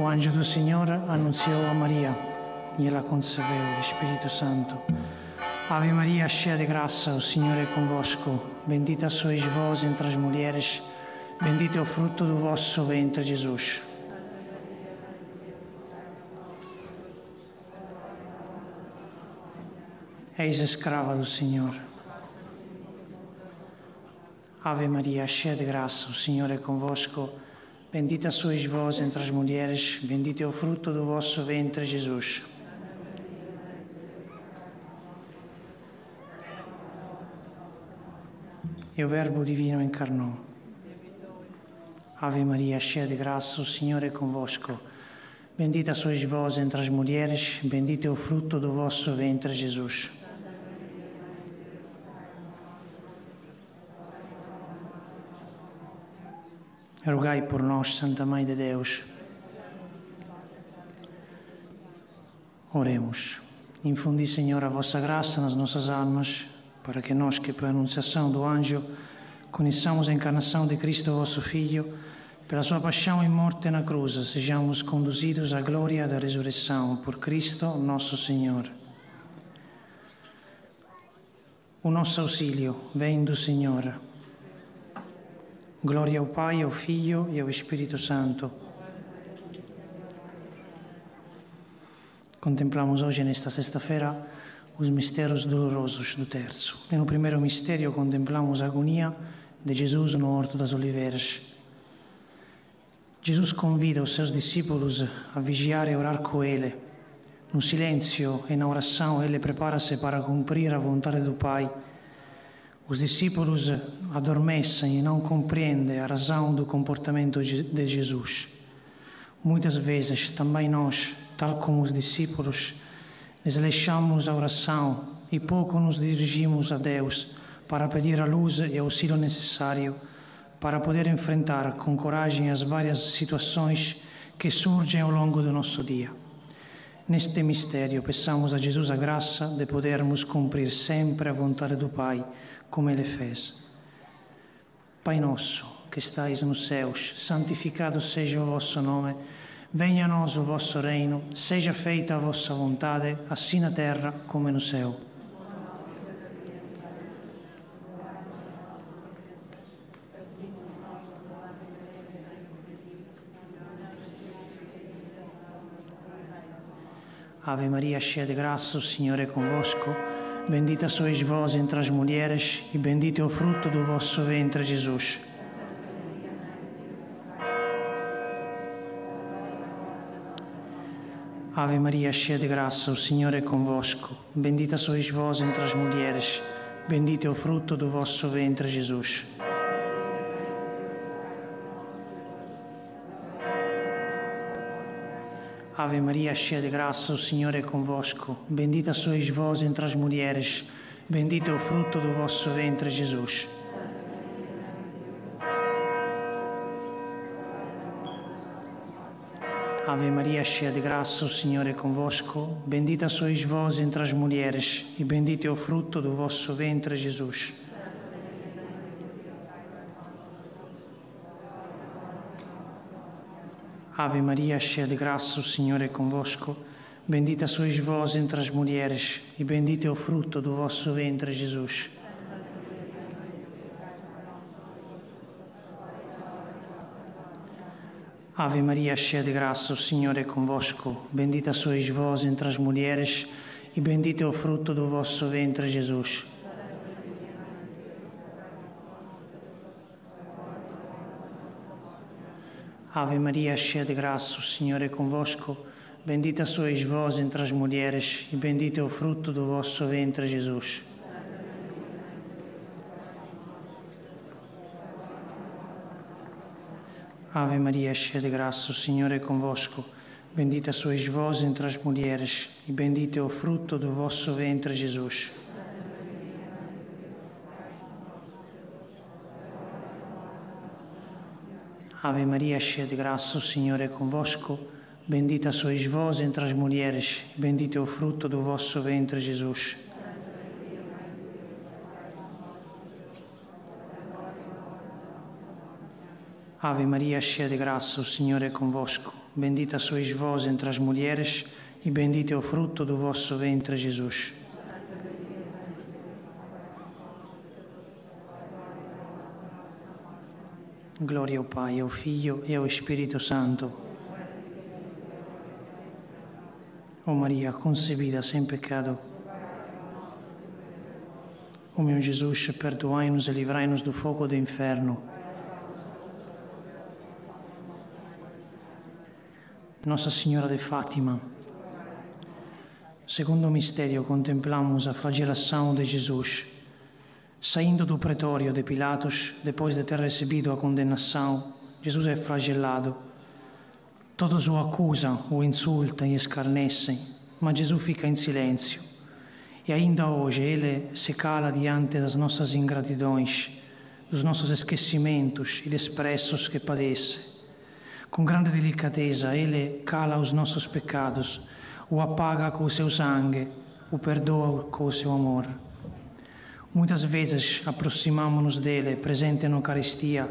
O anjo do Senhor anunciou a Maria e ela concebeu o Espírito Santo. Ave Maria, cheia de graça, o Senhor é convosco. Bendita sois vós entre as mulheres, bendito é o fruto do vosso ventre, Jesus. Eis a escrava do Senhor. Ave Maria, cheia de graça, o Senhor é convosco. Bendita sois vós entre as mulheres, bendito é o fruto do vosso ventre, Jesus. E o Verbo divino encarnou. Ave Maria, cheia de graça, o Senhor é convosco. Bendita sois vós entre as mulheres, bendito é o fruto do vosso ventre, Jesus. Rogai por nós, Santa Mãe de Deus. Oremos. Infundi, Senhor, a vossa graça nas nossas almas, para que nós, que pela anunciação do anjo, conheçamos a encarnação de Cristo, vosso Filho, pela sua paixão e morte na cruz, sejamos conduzidos à glória da ressurreição por Cristo, nosso Senhor. O nosso auxílio vem do Senhor. Glória ao Pai, ao Filho e ao Espírito Santo. Contemplamos hoje, nesta sexta-feira, os mistérios dolorosos do terço. No primeiro mistério, contemplamos a agonia de Jesus no Horto das Oliveiras. Jesus convida os seus discípulos a vigiar e orar com Ele. No silêncio e na oração, Ele prepara-se para cumprir a vontade do Pai os discípulos adormecem e não compreendem a razão do comportamento de Jesus. Muitas vezes também nós, tal como os discípulos, desleixamos a oração e pouco nos dirigimos a Deus para pedir a luz e auxílio necessário para poder enfrentar com coragem as várias situações que surgem ao longo do nosso dia. Neste mistério, peçamos a Jesus a graça de podermos cumprir sempre a vontade do Pai como ele fez. Pai nosso, que estais nos céus, santificado seja o vosso nome. Venha a nós o vosso reino, seja feita a vossa vontade, assim na terra como no céu. Ave Maria, cheia de graça, o Senhor é convosco. Bendita sois vós entre as mulheres, e bendito é o fruto do vosso ventre, Jesus. Ave Maria, cheia de graça, o Senhor é convosco. Bendita sois vós entre as mulheres, bendito é o fruto do vosso ventre, Jesus. Ave Maria, cheia de graça, o Senhor é convosco. Bendita sois vós entre as mulheres, bendito é o fruto do vosso ventre, Jesus. Ave Maria, cheia de graça, o Senhor é convosco. Bendita sois vós entre as mulheres, e bendito é o fruto do vosso ventre, Jesus. Ave Maria, cheia de graça, o Senhor é convosco. Bendita sois vós entre as mulheres, e bendito é o fruto do vosso ventre, Jesus. Ave Maria, cheia de graça, o Senhor é convosco. Bendita sois vós entre as mulheres, e bendito é o fruto do vosso ventre, Jesus. Ave Maria, cheia de graça, o Senhor é convosco. Bendita sois vós entre as mulheres, e bendito é o fruto do vosso ventre, Jesus. Ave Maria, cheia de graça, o Senhor é convosco. Bendita sois vós entre as mulheres, e bendito é o fruto do vosso ventre, Jesus. Ave Maria, cheia de graça, o Senhor é convosco. Bendita sois vós entre as mulheres, bendito é o fruto do vosso ventre, Jesus. Ave Maria, cheia de graça, o Senhor é convosco. Bendita sois vós entre as mulheres, e bendito é o fruto do vosso ventre, Jesus. Glória ao Pai, ao Filho e ao Espírito Santo. Ó Maria, concebida sem pecado. Ó meu Jesus, perdoai-nos e livrai-nos do fogo do inferno. Nossa Senhora de Fátima. Segundo o mistério, contemplamos a flagelação de Jesus. Saindo do pretório de Pilatos, depois de ter recebido a condenação, Jesus é flagelado. Todos o acusam, o insultam e escarnecem, mas Jesus fica em silêncio. E ainda hoje ele se cala diante das nossas ingratidões, dos nossos esquecimentos e desprezos que padece. Com grande delicadeza, ele cala os nossos pecados, o apaga com o seu sangue, o perdoa com o seu amor. Muitas vezes aproximamos-nos dele, presente na Eucaristia,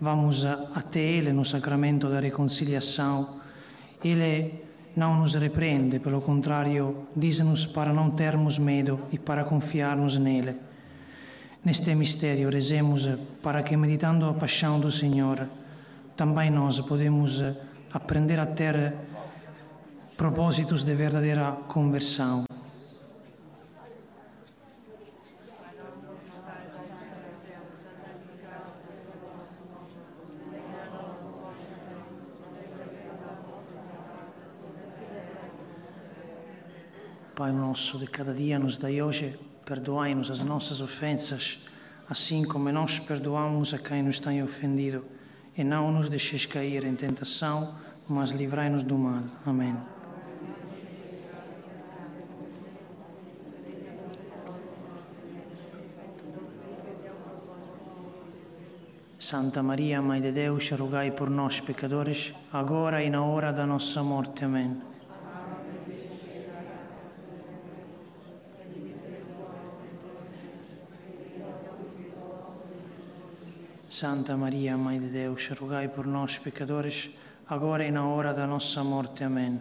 vamos até ele no sacramento da reconciliação. Ele não nos repreende, pelo contrário, diz-nos para não termos medo e para confiarmos nele. Neste mistério, rezemos para que, meditando a paixão do Senhor, também nós podemos aprender a ter propósitos de verdadeira conversão. Pai nosso de cada dia nos dai hoje, perdoai-nos as nossas ofensas, assim como nós perdoamos a quem nos tem ofendido, e não nos deixeis cair em tentação, mas livrai-nos do mal. Amém. Santa Maria, Mãe de Deus, rogai por nós, pecadores, agora e na hora da nossa morte. Amém. Santa Maria, Mãe de Deus, rogai por nós, pecadores, agora e na hora da nossa morte. Amém.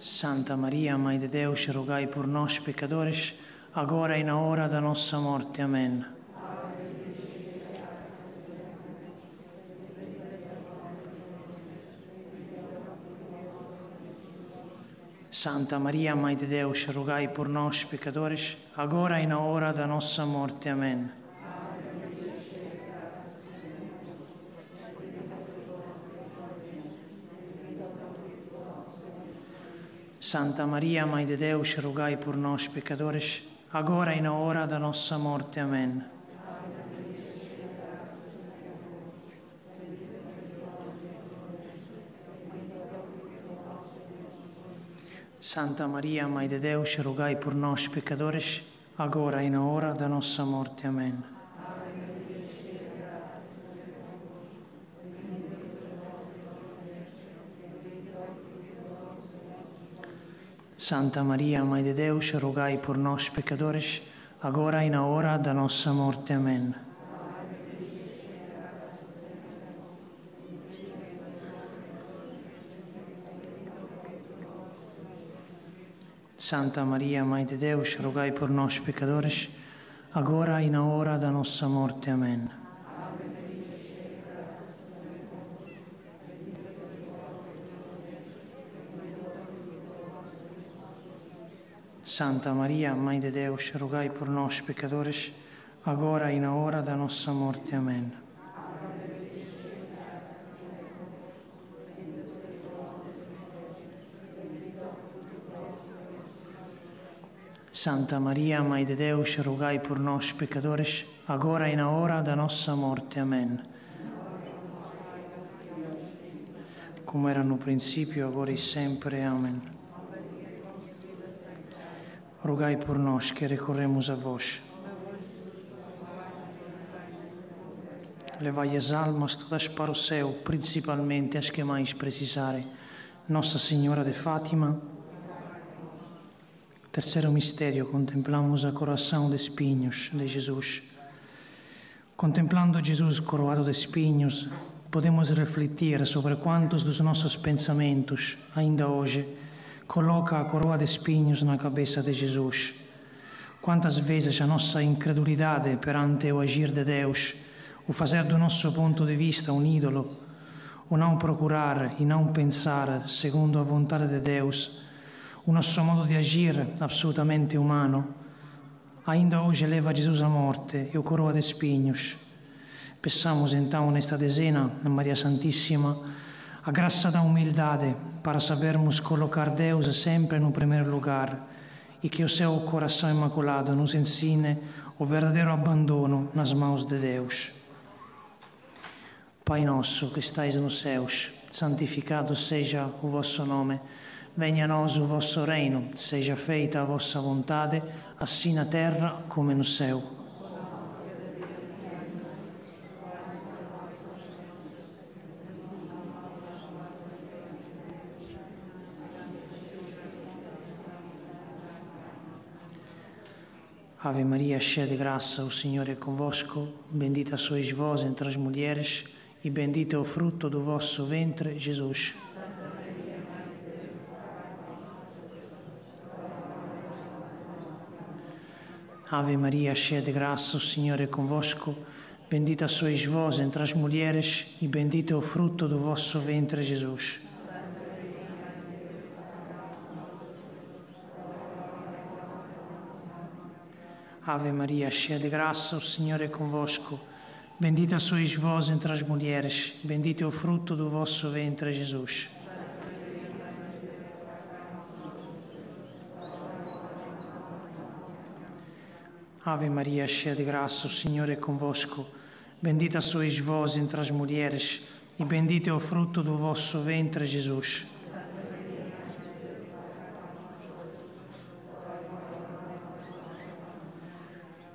Santa Maria, Mãe de Deus, rogai por nós, pecadores, agora e na hora da nossa morte. Amém. Santa Maria, Mãe de Deus, rogai por nós, pecadores, agora e na hora da nossa morte. Amém. Santa Maria, Mãe de Deus, rogai por nós, pecadores, agora e na hora da nossa morte. Amém. Santa Maria, Mãe de Deus, rogai por nós, pecadores, agora e na hora da nossa morte. Amém. Santa Maria, Mãe de Deus, rogai por nós, pecadores, agora e na hora da nossa morte. Amém. Santa Maria, Mãe de Deus, rogai por nós, pecadores, agora e na hora da nossa morte. Amém. Santa Maria, Mãe de Deus, rogai por nós, pecadores, agora e na hora da nossa morte. Amém. Santa Maria, Mãe de Deus, rogai por nós, pecadores, agora e na hora da nossa morte. Amém. Como era no princípio, agora e sempre. Amém. Rogai por nós que recorremos a vós. Levai as almas todas para o céu, principalmente as que mais precisarem. Nossa Senhora de Fátima, Terceiro mistério, contemplamos a coroação de espinhos de Jesus. Contemplando Jesus coroado de espinhos, podemos refletir sobre quantos dos nossos pensamentos, ainda hoje, coloca a coroa de espinhos na cabeça de Jesus. Quantas vezes a nossa incredulidade perante o agir de Deus, o fazer do nosso ponto de vista um ídolo, o não procurar e não pensar segundo a vontade de Deus, o nosso modo de agir absolutamente umano, ainda hoje leva Jesus à morte e o coroa de espinhos. Peçamos então nesta dezena a Maria Santíssima a graça da humildade para sabermos colocar Deus sempre no primeiro lugar e que o seu coração imaculado nos ensine o verdadeiro abandono nas mãos de Deus. Pai nosso que estais nos céus, santificado seja o vosso nome. Venha a nós o vosso reino, seja feita a vossa vontade, assim na terra come no céu. Ave Maria, cheia de graça, o Senhor é convosco. Bendita sois vós entre as mulheres, e bendito é o fruto do vosso ventre, Jesus. Ave Maria, cheia de graça, o Senhor é convosco. Bendita sois vós entre as mulheres, e bendito é o fruto do vosso ventre, Jesus. Ave Maria, cheia de graça, o Senhor é convosco. Bendita sois vós entre as mulheres, bendito é o fruto do vosso ventre, Jesus. Ave Maria, cheia de graça, o Senhor é convosco. Bendita sois vós entre as mulheres, e bendito é o fruto do vosso ventre, Jesus.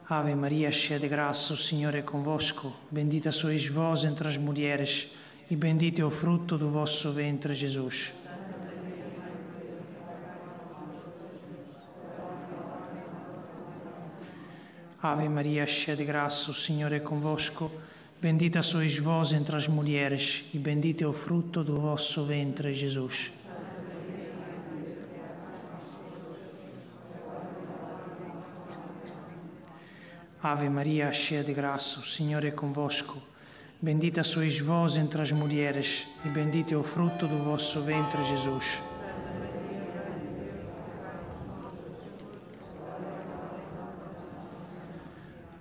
Ave Maria, cheia de graça, o Senhor é convosco. Bendita sois vós entre as mulheres, e bendito é o fruto do vosso ventre, Jesus. Ave Maria, cheia de graça, o Senhor é convosco. Bendita sois vós entre as mulheres, e bendito é o fruto do vosso ventre, Jesus. Ave Maria, cheia de graça, o Senhor é convosco. Bendita sois vós entre as mulheres, e bendito é o fruto do vosso ventre, Jesus.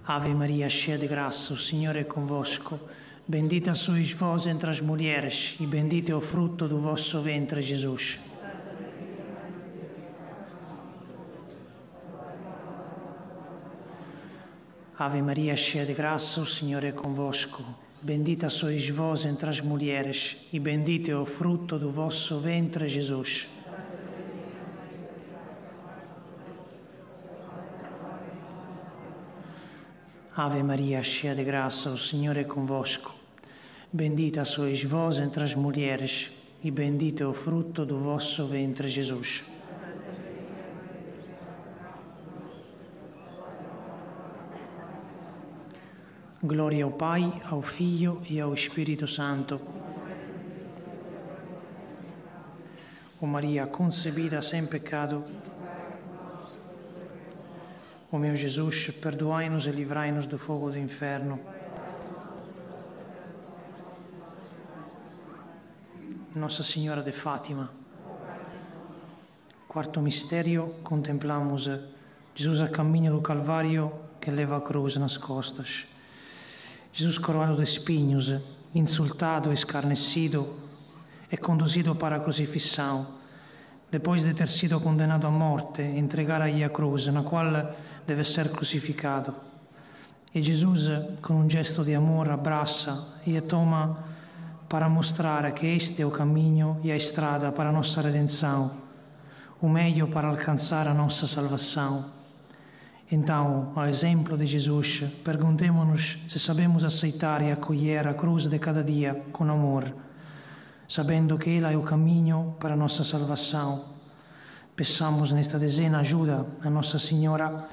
Ave Maria, cheia de graça, o Senhor é convosco. Bendita sois vós entre as mulheres, e bendito é o fruto do vosso ventre, Jesus. Ave Maria, cheia de graça, o Senhor é convosco. Bendita sois vós entre as mulheres, e bendito é o fruto do vosso ventre, Jesus. Ave Maria, cheia de graça, o Senhor é convosco. Bendita sois vós entre as mulheres, e bendito é o fruto do vosso ventre, Jesus. Glória ao Pai, ao Filho e ao Espírito Santo. O Maria concebida sem pecado. O meu Jesus, perdoai-nos e livrai-nos do fogo do inferno. Nossa Senhora de Fátima. Quarto mistério, contemplamos Jesus a caminho do Calvário que leva a cruz nas costas. Jesus coroado de espinhos, insultado, escarnecido, é conduzido para a crucifissão, depois de ter sido condenado à morte, entregar a cruz, na qual deve ser crucificado. E Jesus, com um gesto de amor, abraça e toma para mostrar que este é o caminho e a estrada para a nossa redenção, o meio para alcançar a nossa salvação. Então, ao exemplo de Jesus, perguntemos-nos se sabemos aceitar e acolher a cruz de cada dia com amor, sabendo que ela é o caminho para a nossa salvação. Peçamos nesta dezena ajuda a Nossa Senhora,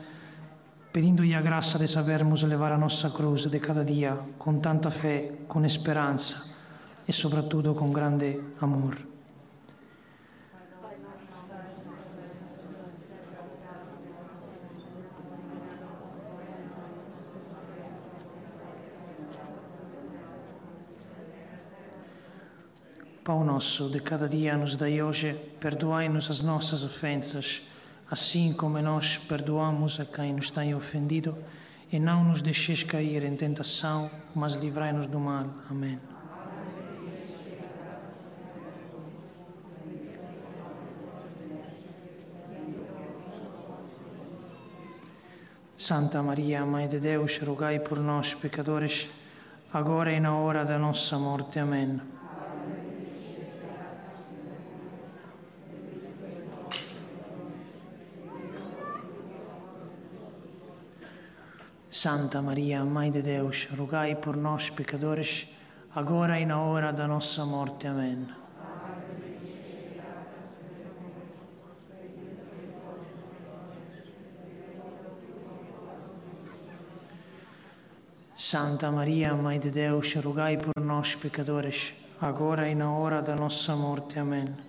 pedindo-lhe a graça de sabermos levar a nossa cruz de cada dia com tanta fé, com esperança e, sobretudo, com grande amor. Pão nosso de cada dia nos dai hoje, perdoai-nos as nossas ofensas, assim como nós perdoamos a quem nos tem ofendido, e não nos deixeis cair em tentação, mas livrai-nos do mal. Amém. Santa Maria, Mãe de Deus, rogai por nós, pecadores, agora e na hora da nossa morte. Amém. Santa Maria, Mãe de Deus, rogai por nós, pecadores, agora e na hora da nossa morte. Amém. Santa Maria, Mãe de Deus, rogai por nós, pecadores, agora e na hora da nossa morte. Amém.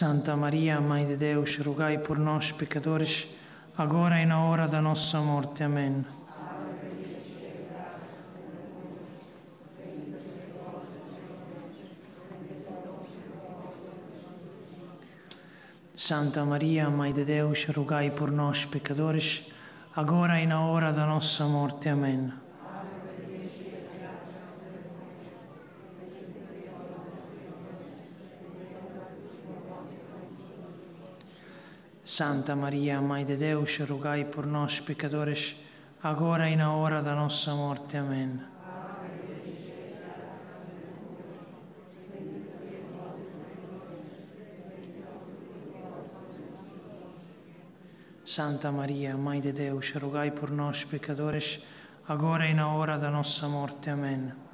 Santa Maria, Mãe de Deus, rogai por nós, pecadores, agora e na hora da nossa morte. Amém. Santa Maria, Mãe de Deus, rogai por nós, pecadores, agora e na hora da nossa morte. Amém. Santa Maria, Mãe de Deus, rogai por nós, pecadores, agora e na hora da nossa morte. Amém. Santa Maria, Mãe de Deus, rogai por nós, pecadores, agora e na hora da nossa morte. Amém.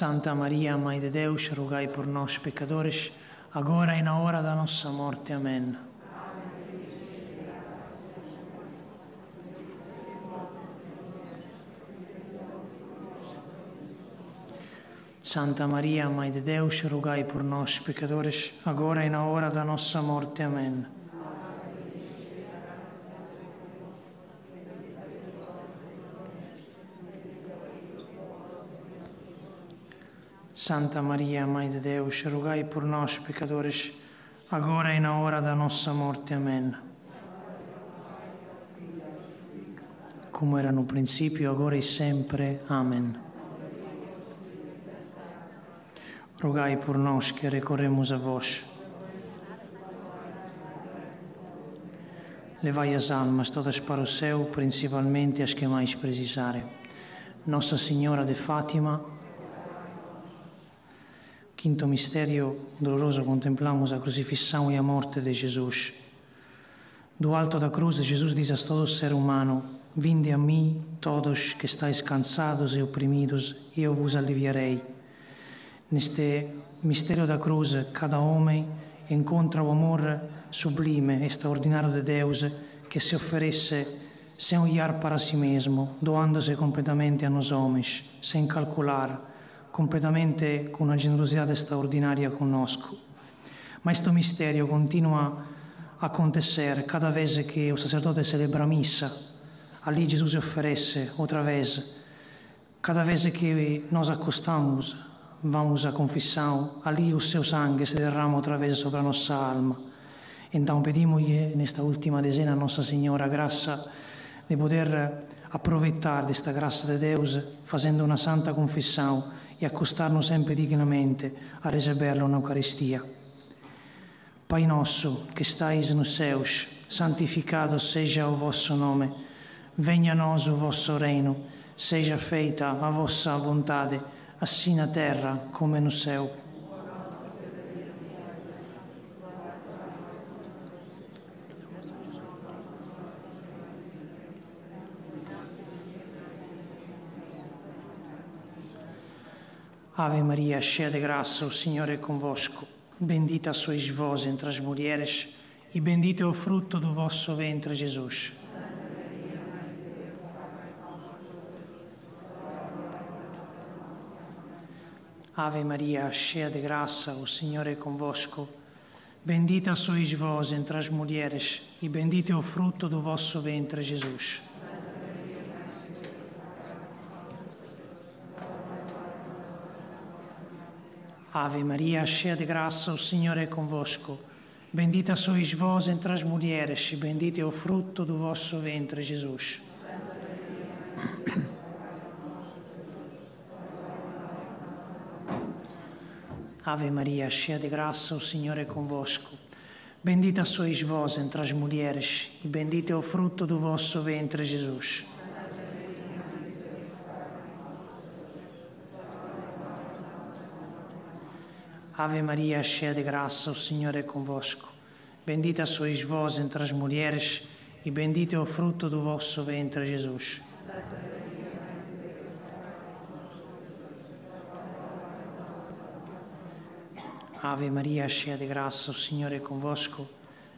Santa Maria, Mãe de Deus, rogai por nós, pecadores, agora e na hora da nossa morte. Amém. Santa Maria, Mãe de Deus, rogai por nós, pecadores, agora e na hora da nossa morte. Amém. Santa Maria, Mãe de Deus, rogai por nós, pecadores, agora e na hora da nossa morte. Amém. Como era no princípio, agora e sempre. Amém. Rogai por nós que recorremos a vós. Levai as almas todas para o céu, principalmente as que mais precisarem. Nossa Senhora de Fátima, Quinto mistério doloroso contemplamos a crucifixão e a morte de Jesus. Do alto da cruz, Jesus diz a todo ser humano: Vinde a mim, todos que estáis cansados e oprimidos, e eu vos aliviarei. Neste mistério da cruz, cada homem encontra o amor sublime, extraordinário de Deus que se oferece sem olhar para si mesmo, doando-se completamente a nós homens, sem calcular completamente com uma generosidade extraordinária conosco. Mas este mistério continua a acontecer cada vez que o sacerdote celebra a missa. Ali Jesus se oferece outra vez. Cada vez que nós acostamos, vamos à confissão, ali o seu sangue se derrama outra vez sobre a nossa alma. Então pedimos-lhe, nesta última dezena, a Nossa Senhora, a graça de poder aproveitar desta graça de Deus, fazendo uma santa confissão e accostarnos sempre dignamente a receberlo na Eucaristia. Pai nosso, que estais nos céus, santificado seja o vosso nome. Venha a nós o vosso reino. Seja feita a vossa vontade, assim na terra come no céu. Ave Maria, cheia de graça, o Senhor é convosco. Bendita sois vós entre as mulheres, e bendito é o fruto do vosso ventre, Jesus. Ave Maria, cheia de graça, o Senhor é convosco. Bendita sois vós entre as mulheres, e bendito é o fruto do vosso ventre, Jesus. Ave Maria, cheia de graça, o Senhor é convosco. Bendita sois vós entre as mulheres, e bendito é o fruto do vosso ventre, Jesus. Ave Maria, cheia de graça, o Senhor é convosco. Bendita sois vós entre as mulheres, e bendito é o fruto do vosso ventre, Jesus. Ave Maria, cheia de graça, o Senhor é convosco. Bendita sois vós entre as mulheres, e bendito é o fruto do vosso ventre, Jesus. Ave Maria, cheia de graça, o Senhor é convosco.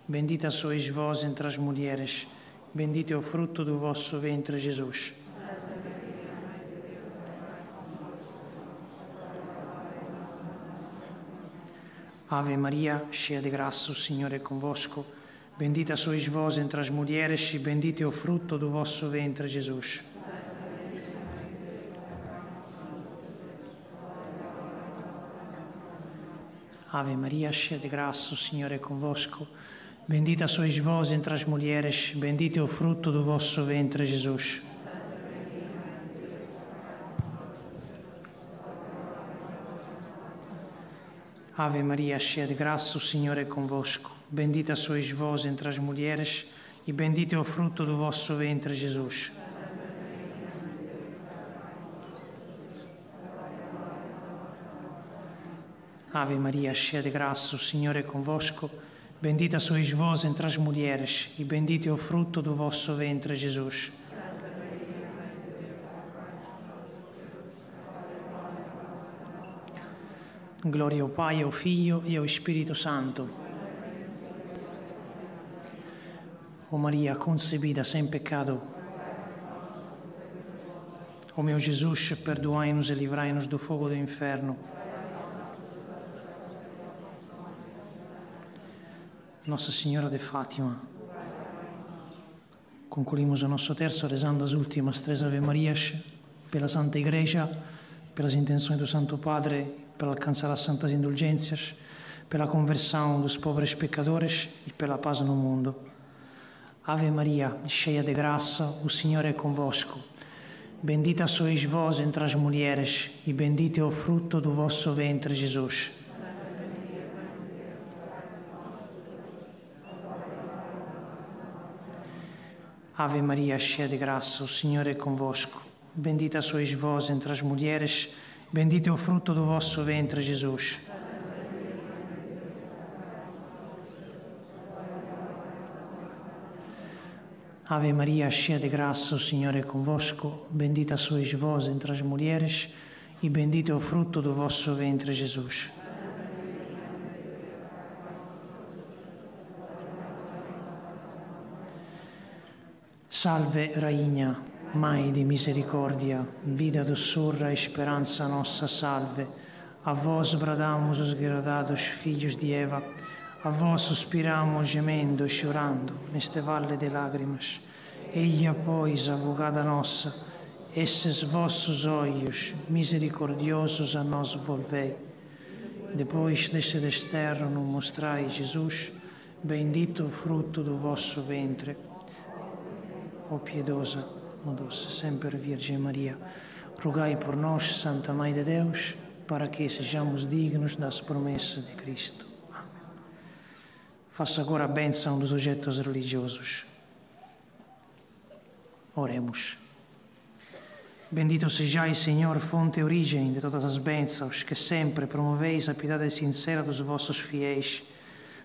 Bendita sois vós entre as mulheres, bendito é o fruto do vosso ventre, Jesus. Ave Maria, cheia de graça, o Senhor é convosco. Bendita sois vós entre as mulheres, e bendito é o fruto do vosso ventre, Jesus. Ave Maria, cheia de graça, o Senhor é convosco. Bendita sois vós entre as mulheres, bendito é o fruto do vosso ventre, Jesus. Ave Maria, cheia de graça, o Senhor é convosco. Bendita sois vós entre as mulheres, e bendito é o fruto do vosso ventre, Jesus. Ave Maria, cheia de graça, o Senhor é convosco. Bendita sois vós entre as mulheres, e bendito é o fruto do vosso ventre, Jesus. Glória ao Pai, ao Filho e ao Espírito Santo. Ó Maria concebida sem pecado, ó meu Jesus, perdoai-nos e livrai-nos do fogo do inferno. Nossa Senhora de Fátima. Concluímos o nosso terço rezando as últimas três Ave Marias pela Santa Igreja, pelas intenções do Santo Padre, para alcançar as santas indulgências, pela conversão dos pobres pecadores e pela paz no mundo. Ave Maria, cheia de graça, o Senhor é convosco. Bendita sois vós entre as mulheres, e bendito é o fruto do vosso ventre, Jesus. Ave Maria, cheia de graça, o Senhor é convosco. Bendita sois vós entre as mulheres, bendito é o fruto do vosso ventre, Jesus. Ave Maria, cheia de graça, o Senhor é convosco. Bendita sois vós entre as mulheres, e bendito é o fruto do vosso ventre, Jesus. Salve, Rainha, Mãe de Misericordia, vida, doçura e esperança nossa, salve. A vós bradamos os degradados filhos de Eva, a vós suspiramos gemendo e chorando neste vale de lágrimas. Eia, pois, avogada nossa, esses vossos olhos misericordiosos a nós volvei. Depois deste nos mostrai Jesus, bendito o fruto do vosso ventre. Ó piedosa, ó doce, sempre Virgem Maria, rogai por nós, Santa Mãe de Deus, para que sejamos dignos das promessas de Cristo. Amém. Faça agora a bênção dos objetos religiosos. Oremos. Bendito sejais, Senhor, fonte e origem de todas as bênçãos, que sempre promoveis a piedade sincera dos vossos fiéis,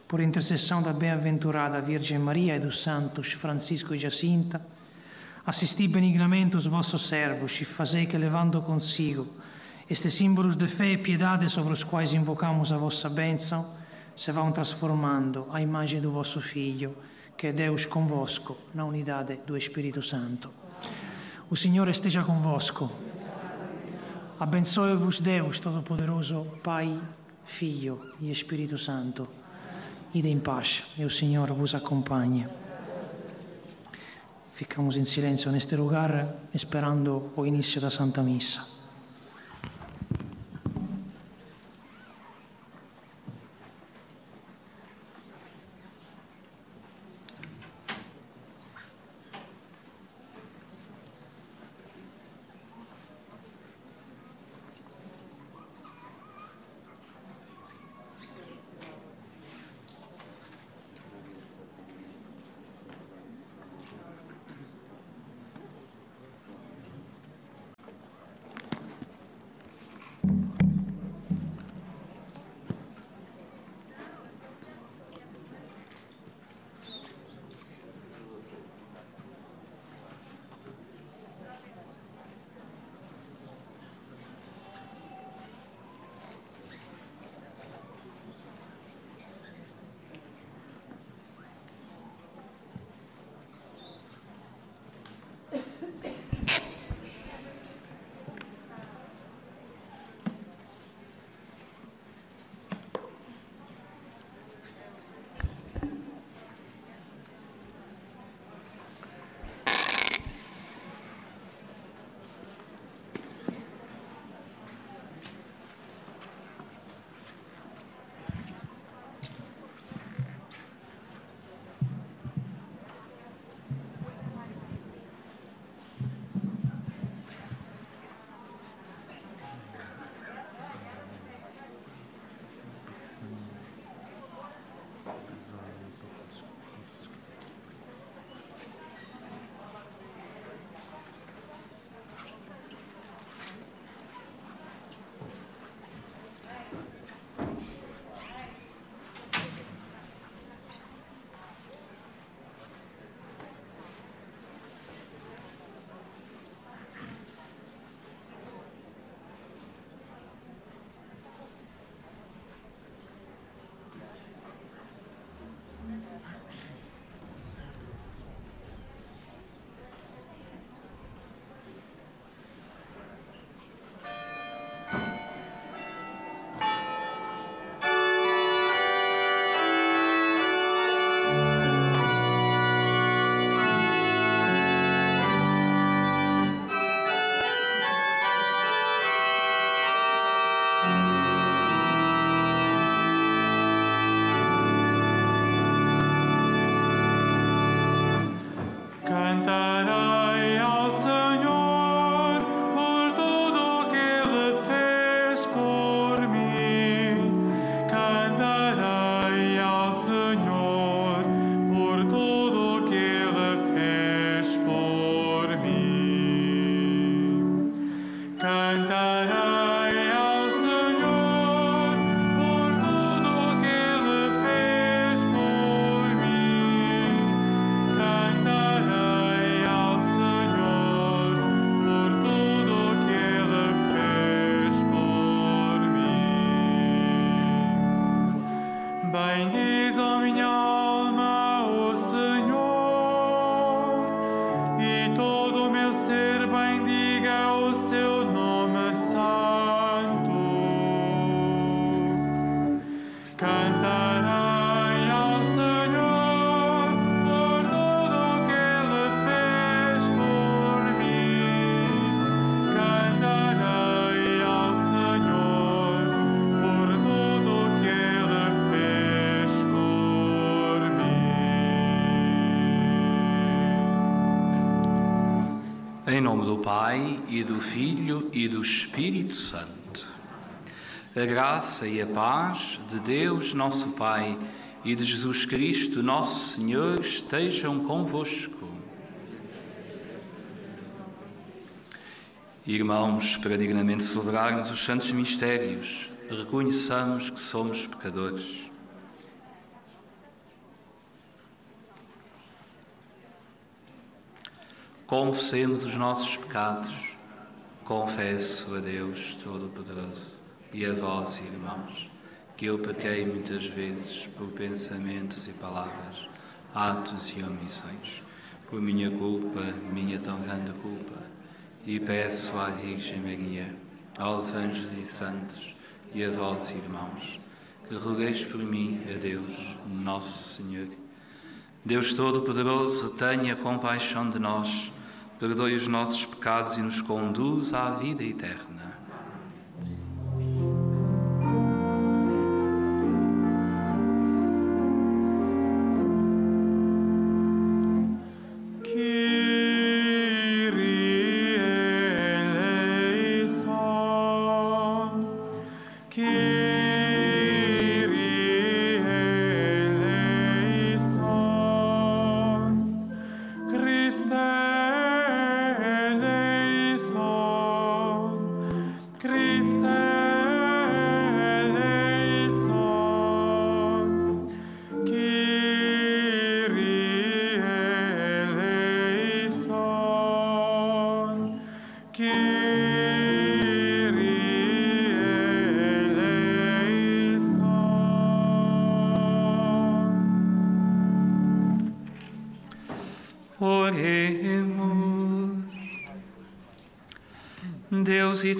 por intercessão da bem-aventurada Virgem Maria e dos santos Francisco e Jacinta, assisti benignamente os vossos servos e fazei que, levando consigo Estes símbolos de fé e piedade sobre os quais invocamos a vossa bênção se vão transformando à imagem do vosso Filho, que é Deus convosco, na unidade do Espírito Santo. O Senhor esteja convosco. Abençoe-vos Deus Todo-Poderoso, Pai, Filho e Espírito Santo. Ide em paz e o Senhor vos acompanhe. Ficamos em silêncio neste lugar, esperando o início da Santa Missa. Filho e do Espírito Santo. A graça e a paz de Deus, nosso Pai, e de Jesus Cristo, nosso Senhor, estejam convosco. Irmãos, para dignamente celebrarmos os santos mistérios, reconheçamos que somos pecadores. confessemos os nossos pecados, Confesso a Deus Todo-Poderoso e a vós, irmãos, que eu pequei muitas vezes por pensamentos e palavras, atos e omissões, por minha culpa, minha tão grande culpa, e peço à Virgem Maria, aos anjos e santos e a vós, irmãos, que rogueis por mim a Deus, nosso Senhor. Deus Todo-Poderoso, tenha compaixão de nós perdoe os nossos pecados e nos conduz à vida eterna.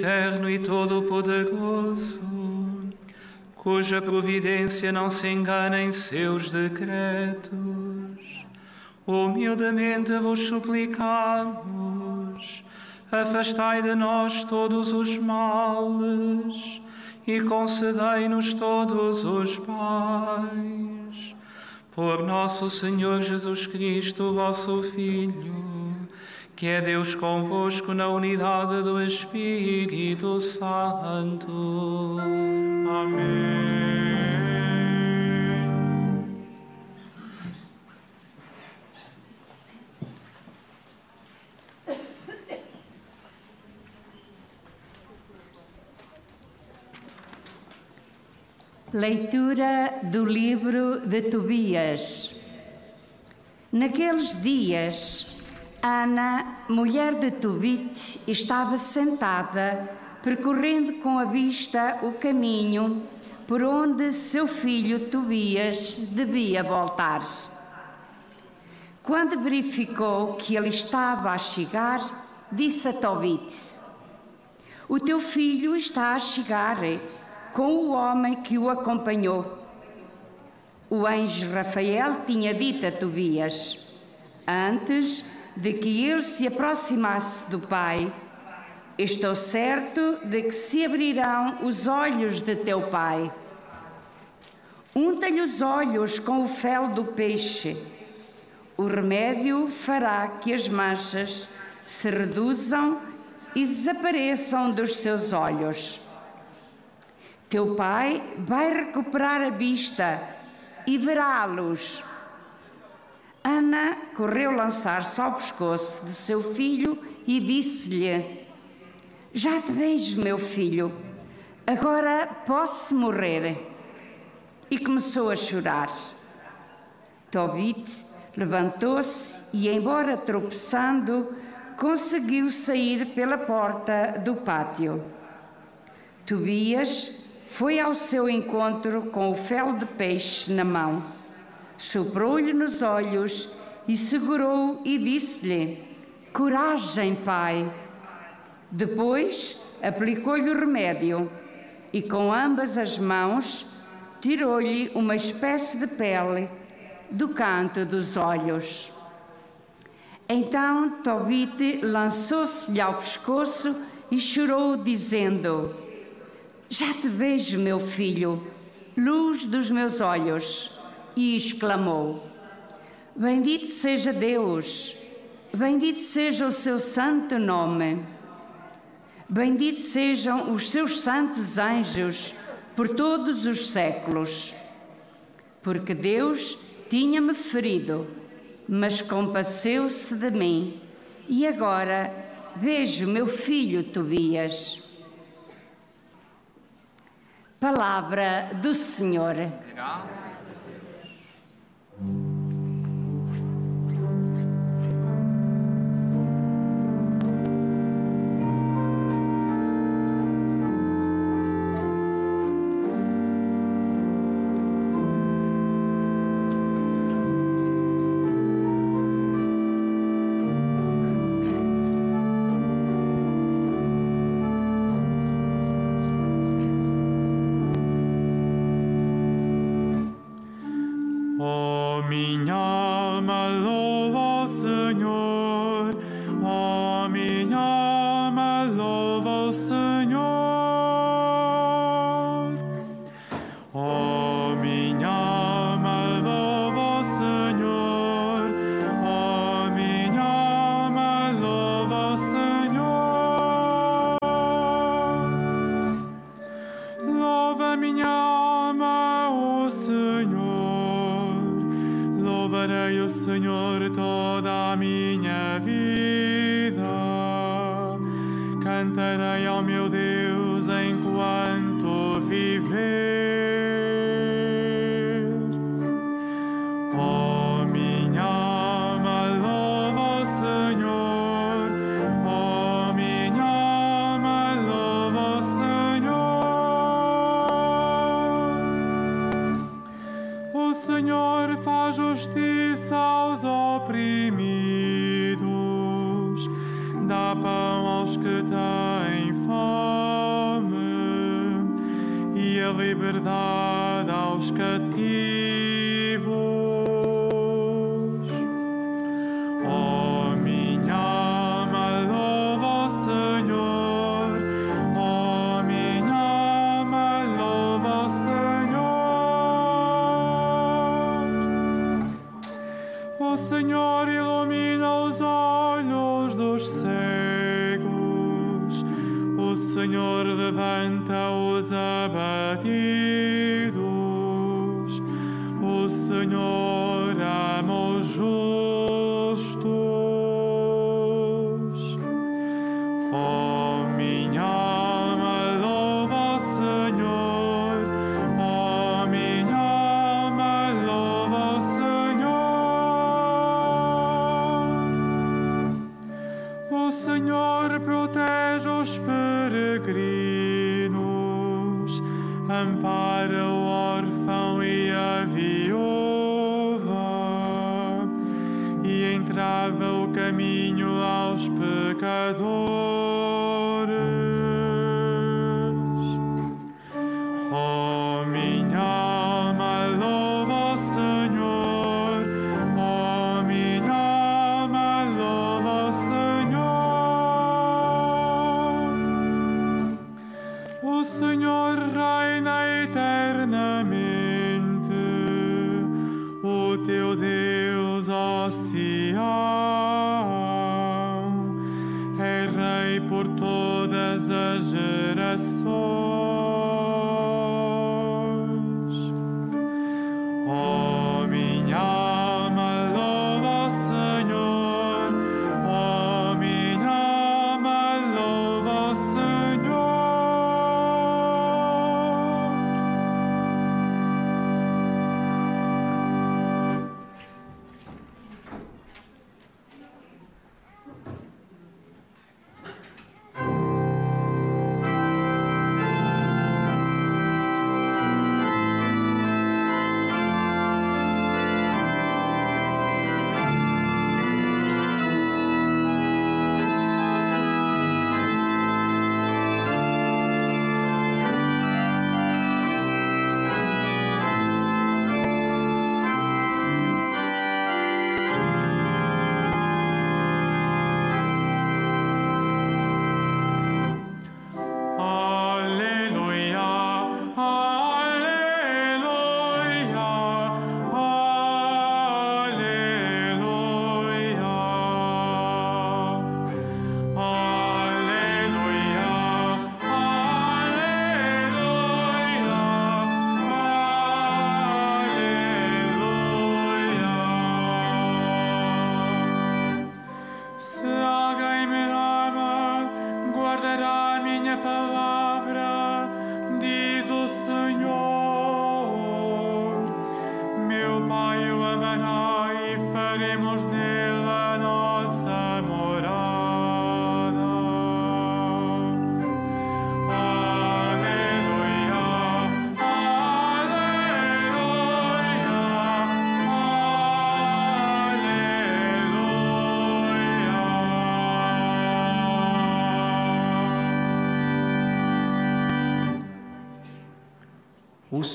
Eterno e todo-poderoso, cuja providência não se engana em seus decretos, humildemente vos suplicamos, afastai de nós todos os males e concedei-nos todos os pais. Por nosso Senhor Jesus Cristo, vosso Filho, que é Deus convosco na unidade do Espírito Santo. Amém. Leitura do livro de Tobias. Naqueles dias, Ana, mulher de Tobit, estava sentada, percorrendo com a vista o caminho por onde seu filho Tobias devia voltar. Quando verificou que ele estava a chegar, disse a Tobit: O teu filho está a chegar com o homem que o acompanhou. O anjo Rafael tinha dito a Tobias: Antes de que ele se aproximasse do Pai, estou certo de que se abrirão os olhos de teu Pai. Unta-lhe os olhos com o fel do peixe. O remédio fará que as manchas se reduzam e desapareçam dos seus olhos. Teu pai vai recuperar a vista e verá a luz. Ana correu lançar-se ao pescoço de seu filho e disse-lhe: Já te vejo, meu filho, agora posso morrer. E começou a chorar. Tobit levantou-se e, embora tropeçando, conseguiu sair pela porta do pátio. Tobias foi ao seu encontro com o fel de peixe na mão soprou-lhe nos olhos e segurou e disse-lhe: Coragem, pai. Depois aplicou-lhe o remédio e com ambas as mãos tirou-lhe uma espécie de pele do canto dos olhos. Então Tobite lançou-se-lhe ao pescoço e chorou, dizendo: Já te vejo, meu filho, luz dos meus olhos e exclamou: Bendito seja Deus, bendito seja o seu santo nome, bendito sejam os seus santos anjos por todos os séculos. Porque Deus tinha-me ferido, mas compadeceu-se de mim, e agora vejo meu filho Tobias. Palavra do Senhor. Graças. Mm-hmm.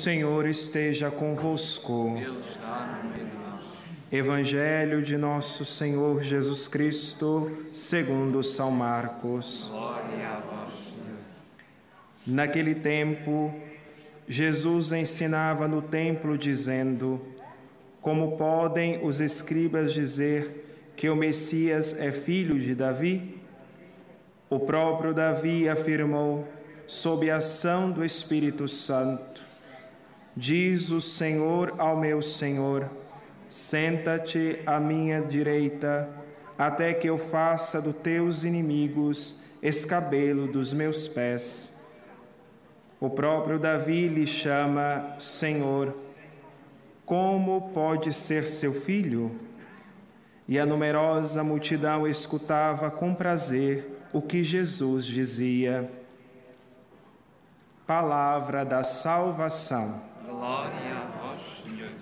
Senhor esteja convosco. Evangelho de nosso Senhor Jesus Cristo, segundo São Marcos. Glória a vós, Naquele tempo, Jesus ensinava no templo dizendo: Como podem os escribas dizer que o Messias é filho de Davi? O próprio Davi afirmou, sob a ação do Espírito Santo, Diz o Senhor ao meu Senhor: Senta-te à minha direita, até que eu faça dos teus inimigos escabelo dos meus pés. O próprio Davi lhe chama Senhor. Como pode ser seu filho? E a numerosa multidão escutava com prazer o que Jesus dizia. Palavra da salvação. Glória a vós, Senhor.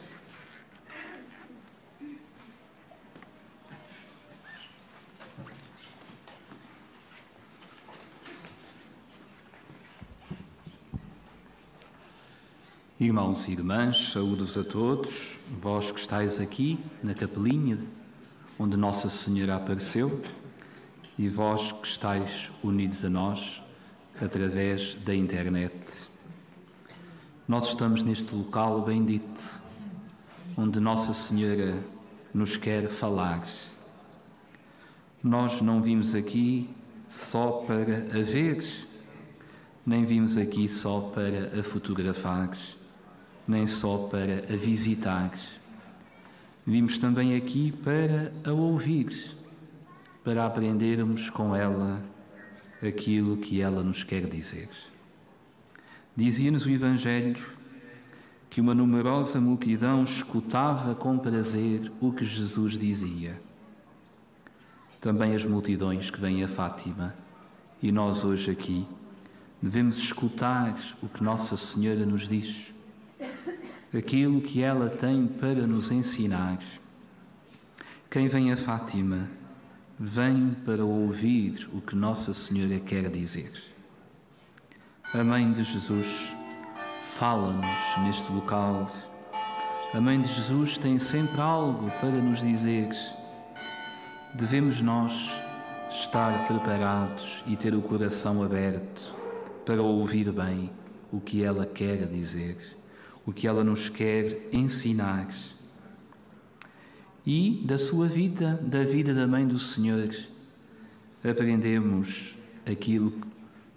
Irmãos e irmãs, saúdos a todos, vós que estáis aqui na capelinha onde Nossa Senhora apareceu e vós que estáis unidos a nós através da internet. Nós estamos neste local bendito onde Nossa Senhora nos quer falar. Nós não vimos aqui só para a ver, nem vimos aqui só para a fotografar nem só para a visitar. Vimos também aqui para a ouvir, para aprendermos com ela aquilo que ela nos quer dizer. Dizia-nos o Evangelho que uma numerosa multidão escutava com prazer o que Jesus dizia. Também as multidões que vêm a Fátima e nós hoje aqui devemos escutar o que Nossa Senhora nos diz aquilo que ela tem para nos ensinar. Quem vem a Fátima vem para ouvir o que Nossa Senhora quer dizer. A Mãe de Jesus fala-nos neste local. A Mãe de Jesus tem sempre algo para nos dizer. Devemos nós estar preparados e ter o coração aberto para ouvir bem o que ela quer dizer o que ela nos quer ensinar. E da sua vida, da vida da Mãe do Senhor, aprendemos aquilo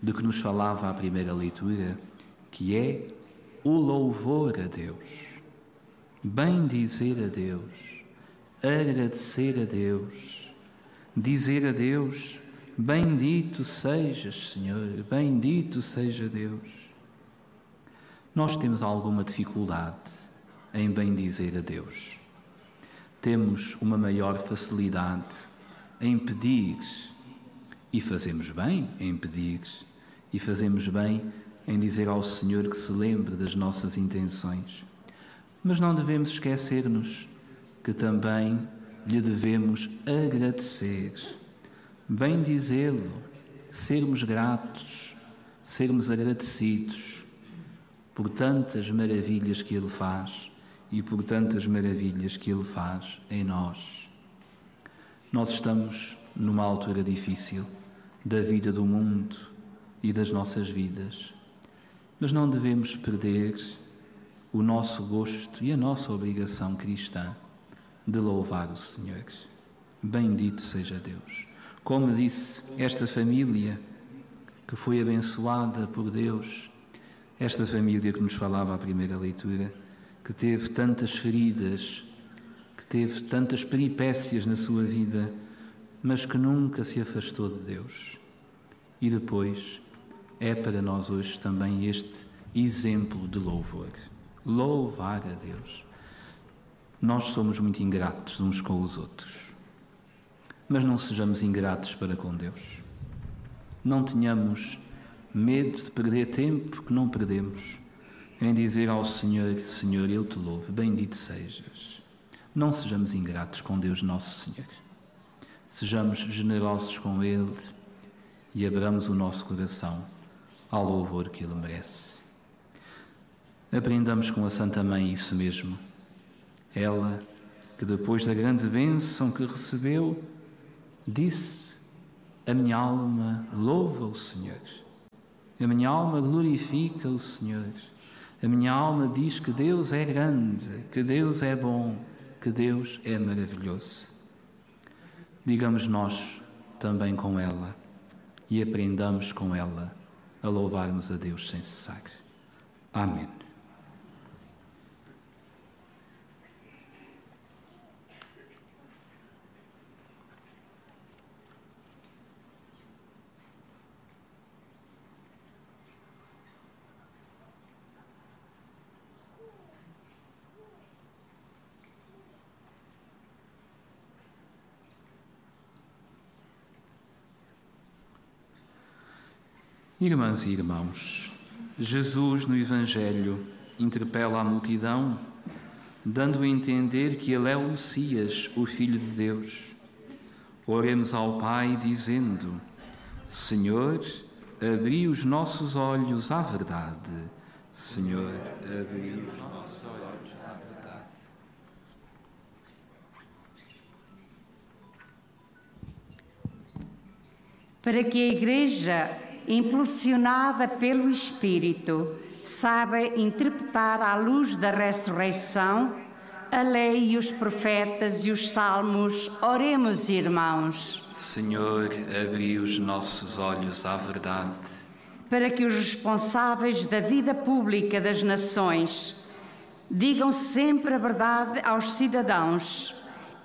de que nos falava a primeira leitura, que é o louvor a Deus, bem dizer a Deus, agradecer a Deus, dizer a Deus: Bendito sejas, Senhor, bendito seja Deus. Nós temos alguma dificuldade em bem dizer a Deus. Temos uma maior facilidade em pedir e fazemos bem em pedir e fazemos bem em dizer ao Senhor que se lembre das nossas intenções. Mas não devemos esquecer-nos que também lhe devemos agradecer, bem dizê-lo, sermos gratos, sermos agradecidos por tantas maravilhas que Ele faz e por tantas maravilhas que Ele faz em nós. Nós estamos numa altura difícil da vida do mundo e das nossas vidas, mas não devemos perder o nosso gosto e a nossa obrigação cristã de louvar o Senhor. Bendito seja Deus. Como disse esta família que foi abençoada por Deus esta família que nos falava a primeira leitura, que teve tantas feridas, que teve tantas peripécias na sua vida, mas que nunca se afastou de Deus. E depois é para nós hoje também este exemplo de louvor. Louvar a Deus. Nós somos muito ingratos uns com os outros, mas não sejamos ingratos para com Deus. Não tenhamos medo de perder tempo que não perdemos em dizer ao Senhor: Senhor, eu te louvo, bendito sejas. Não sejamos ingratos com Deus Nosso Senhor. Sejamos generosos com Ele e abramos o nosso coração ao louvor que Ele merece. Aprendamos com a Santa Mãe isso mesmo. Ela, que depois da grande bênção que recebeu, disse: A minha alma louva o Senhor. A minha alma glorifica o Senhor. A minha alma diz que Deus é grande, que Deus é bom, que Deus é maravilhoso. Digamos nós também com ela e aprendamos com ela a louvarmos a Deus sem cessar. Amém. Irmãs e irmãos, Jesus no Evangelho interpela a multidão, dando a entender que Ele é o Messias, o Filho de Deus. Oremos ao Pai dizendo: Senhor, abri os nossos olhos à verdade. Senhor, abri os nossos olhos à verdade. Para que a Igreja impulsionada pelo Espírito, sabe interpretar à luz da ressurreição a lei e os profetas e os salmos. Oremos, irmãos. Senhor, abri os nossos olhos à verdade. Para que os responsáveis da vida pública das nações digam sempre a verdade aos cidadãos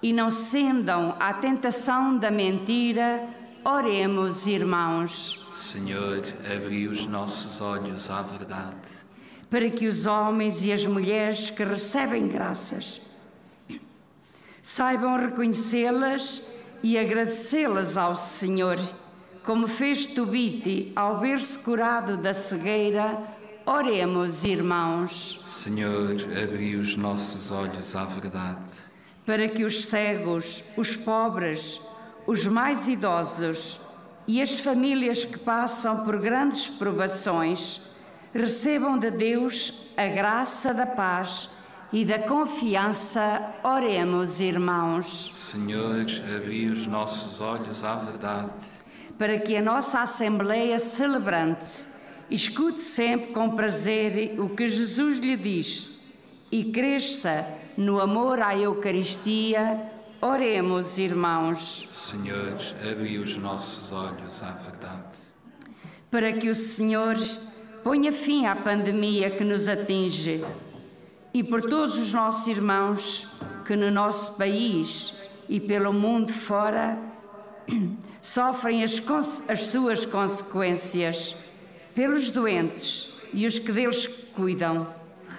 e não cedam à tentação da mentira Oremos, irmãos. Senhor, abri os nossos olhos à verdade. Para que os homens e as mulheres que recebem graças saibam reconhecê-las e agradecê-las ao Senhor, como fez Tobite ao ver-se curado da cegueira. Oremos, irmãos. Senhor, abri os nossos olhos à verdade. Para que os cegos, os pobres, os mais idosos e as famílias que passam por grandes provações recebam de Deus a graça da paz e da confiança. Oremos, irmãos. Senhor, abri os nossos olhos à verdade. Para que a nossa Assembleia celebrante escute sempre com prazer o que Jesus lhe diz e cresça no amor à Eucaristia Oremos, irmãos. Senhor, abri os nossos olhos à verdade. Para que o Senhor ponha fim à pandemia que nos atinge e por todos os nossos irmãos que no nosso país e pelo mundo fora sofrem as, as suas consequências, pelos doentes e os que deles cuidam,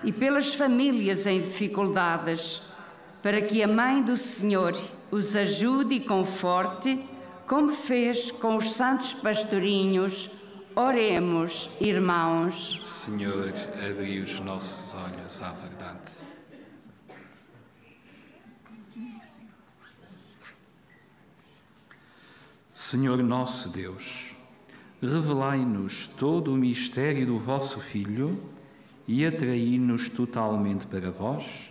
e pelas famílias em dificuldades para que a Mãe do Senhor os ajude e conforte, como fez com os santos pastorinhos. Oremos, irmãos. Senhor, abri os nossos olhos à verdade. Senhor nosso Deus, revelai-nos todo o mistério do vosso Filho e atraí-nos totalmente para vós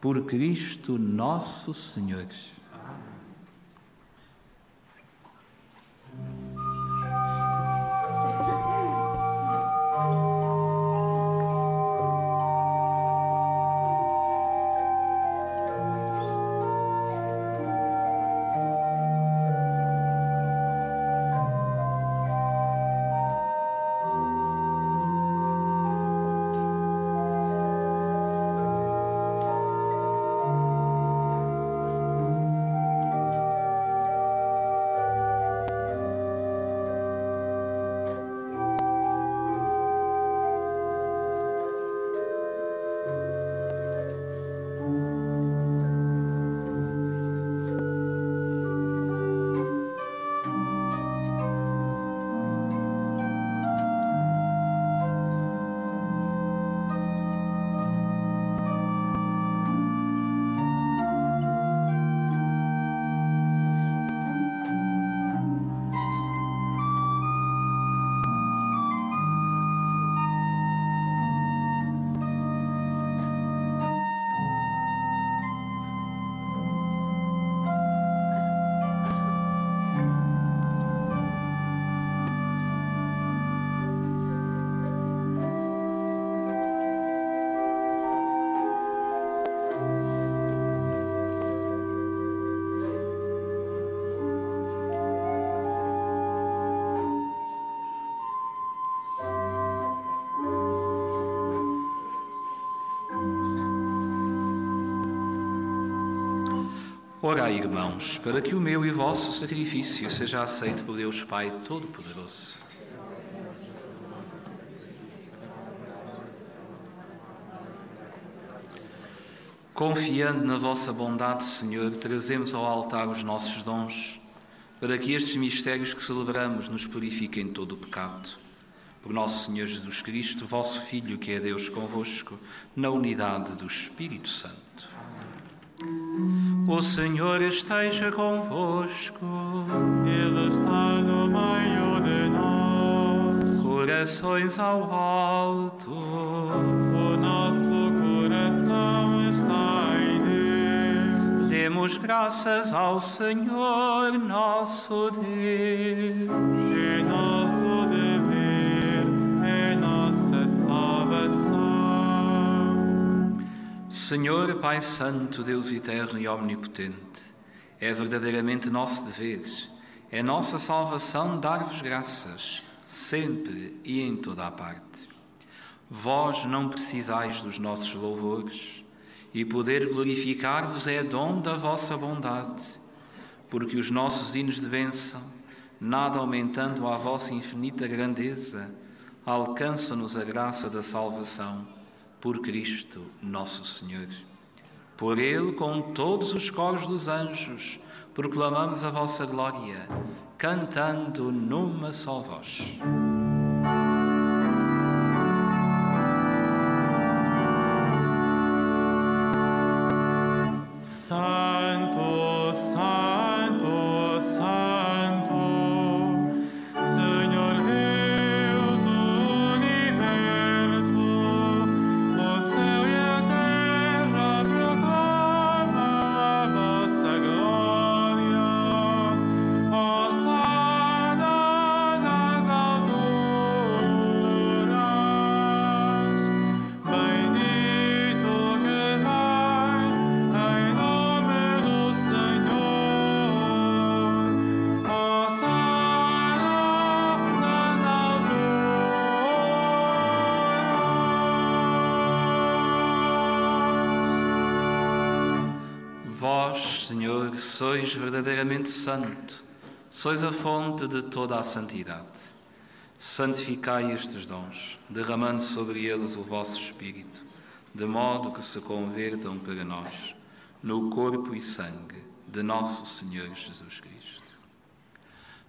por Cristo nosso Senhor. Orai, irmãos, para que o meu e vosso sacrifício seja aceito por Deus Pai Todo-Poderoso. Confiando na vossa bondade, Senhor, trazemos ao altar os nossos dons, para que estes mistérios que celebramos nos purifiquem de todo o pecado. Por nosso Senhor Jesus Cristo, vosso Filho, que é Deus convosco, na unidade do Espírito Santo. O Senhor esteja convosco. Ele está no meio de nós. Corações ao alto. O nosso coração está em Deus. Demos graças ao Senhor nosso Deus. Senhor Pai Santo, Deus eterno e omnipotente, é verdadeiramente nosso dever, é nossa salvação dar-vos graças, sempre e em toda a parte. Vós não precisais dos nossos louvores, e poder glorificar-vos é dom da vossa bondade, porque os nossos hinos de bênção, nada aumentando à vossa infinita grandeza, alcançam-nos a graça da salvação por Cristo nosso Senhor. Por Ele, com todos os coros dos anjos, proclamamos a vossa glória, cantando numa só voz. Sois verdadeiramente santo, sois a fonte de toda a santidade. Santificai estes dons, derramando sobre eles o vosso Espírito, de modo que se convertam para nós no corpo e sangue de nosso Senhor Jesus Cristo.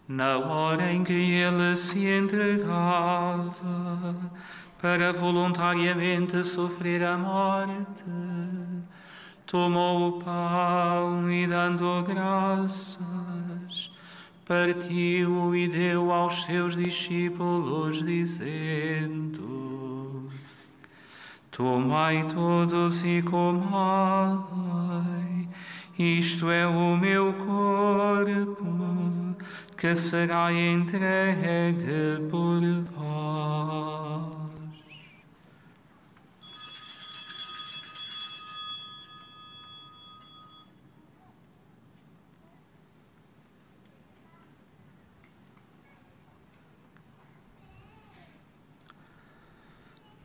Na hora em que ele se entregava para voluntariamente sofrer a morte, tomou o pão e, dando graças, partiu e deu aos seus discípulos, dizendo: Tomai todos e comai, isto é o meu corpo, que será entregue por vós.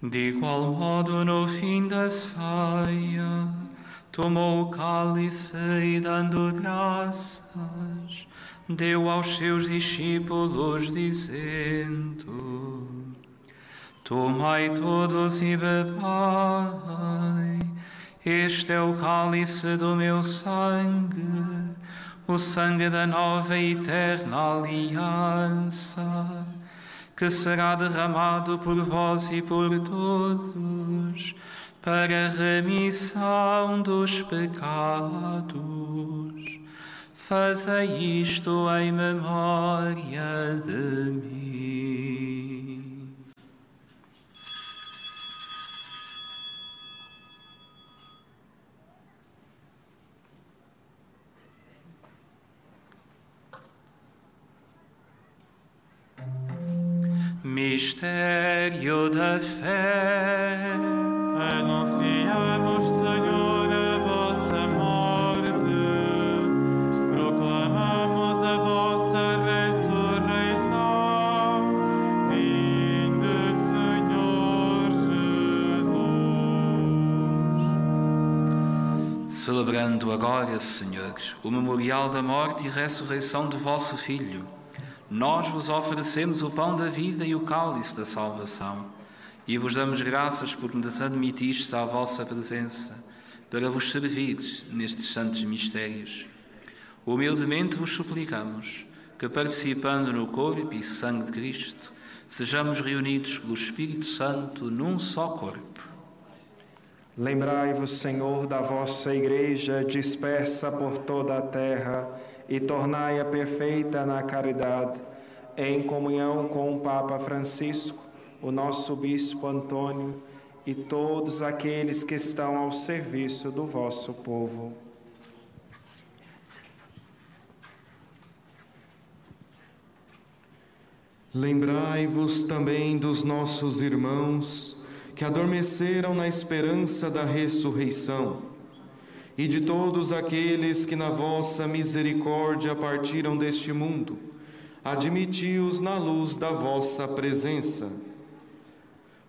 De igual modo, no fim da saia, tomou o cálice e, dando graças, deu aos seus discípulos, dizendo: Tomai todos e bebai, este é o cálice do meu sangue, o sangue da nova e eterna aliança que será derramado por vós e por todos para a remissão dos pecados. Fazei isto em memória de mim. Mistério da fé. Anunciamos, Senhor, a vossa morte, proclamamos a vossa ressurreição. Vinde, Senhor Jesus. Celebrando agora, Senhor, o memorial da morte e ressurreição de vosso Filho, nós vos oferecemos o pão da vida e o cálice da salvação e vos damos graças por nos admitistes à vossa presença para vos servir nestes santos mistérios. Humildemente vos suplicamos que, participando no corpo e sangue de Cristo, sejamos reunidos pelo Espírito Santo num só corpo. Lembrai-vos, Senhor, da vossa Igreja dispersa por toda a terra e tornai-a perfeita na caridade, em comunhão com o Papa Francisco, o nosso Bispo Antônio e todos aqueles que estão ao serviço do vosso povo. Lembrai-vos também dos nossos irmãos que adormeceram na esperança da ressurreição, e de todos aqueles que na vossa misericórdia partiram deste mundo, admiti-os na luz da vossa presença.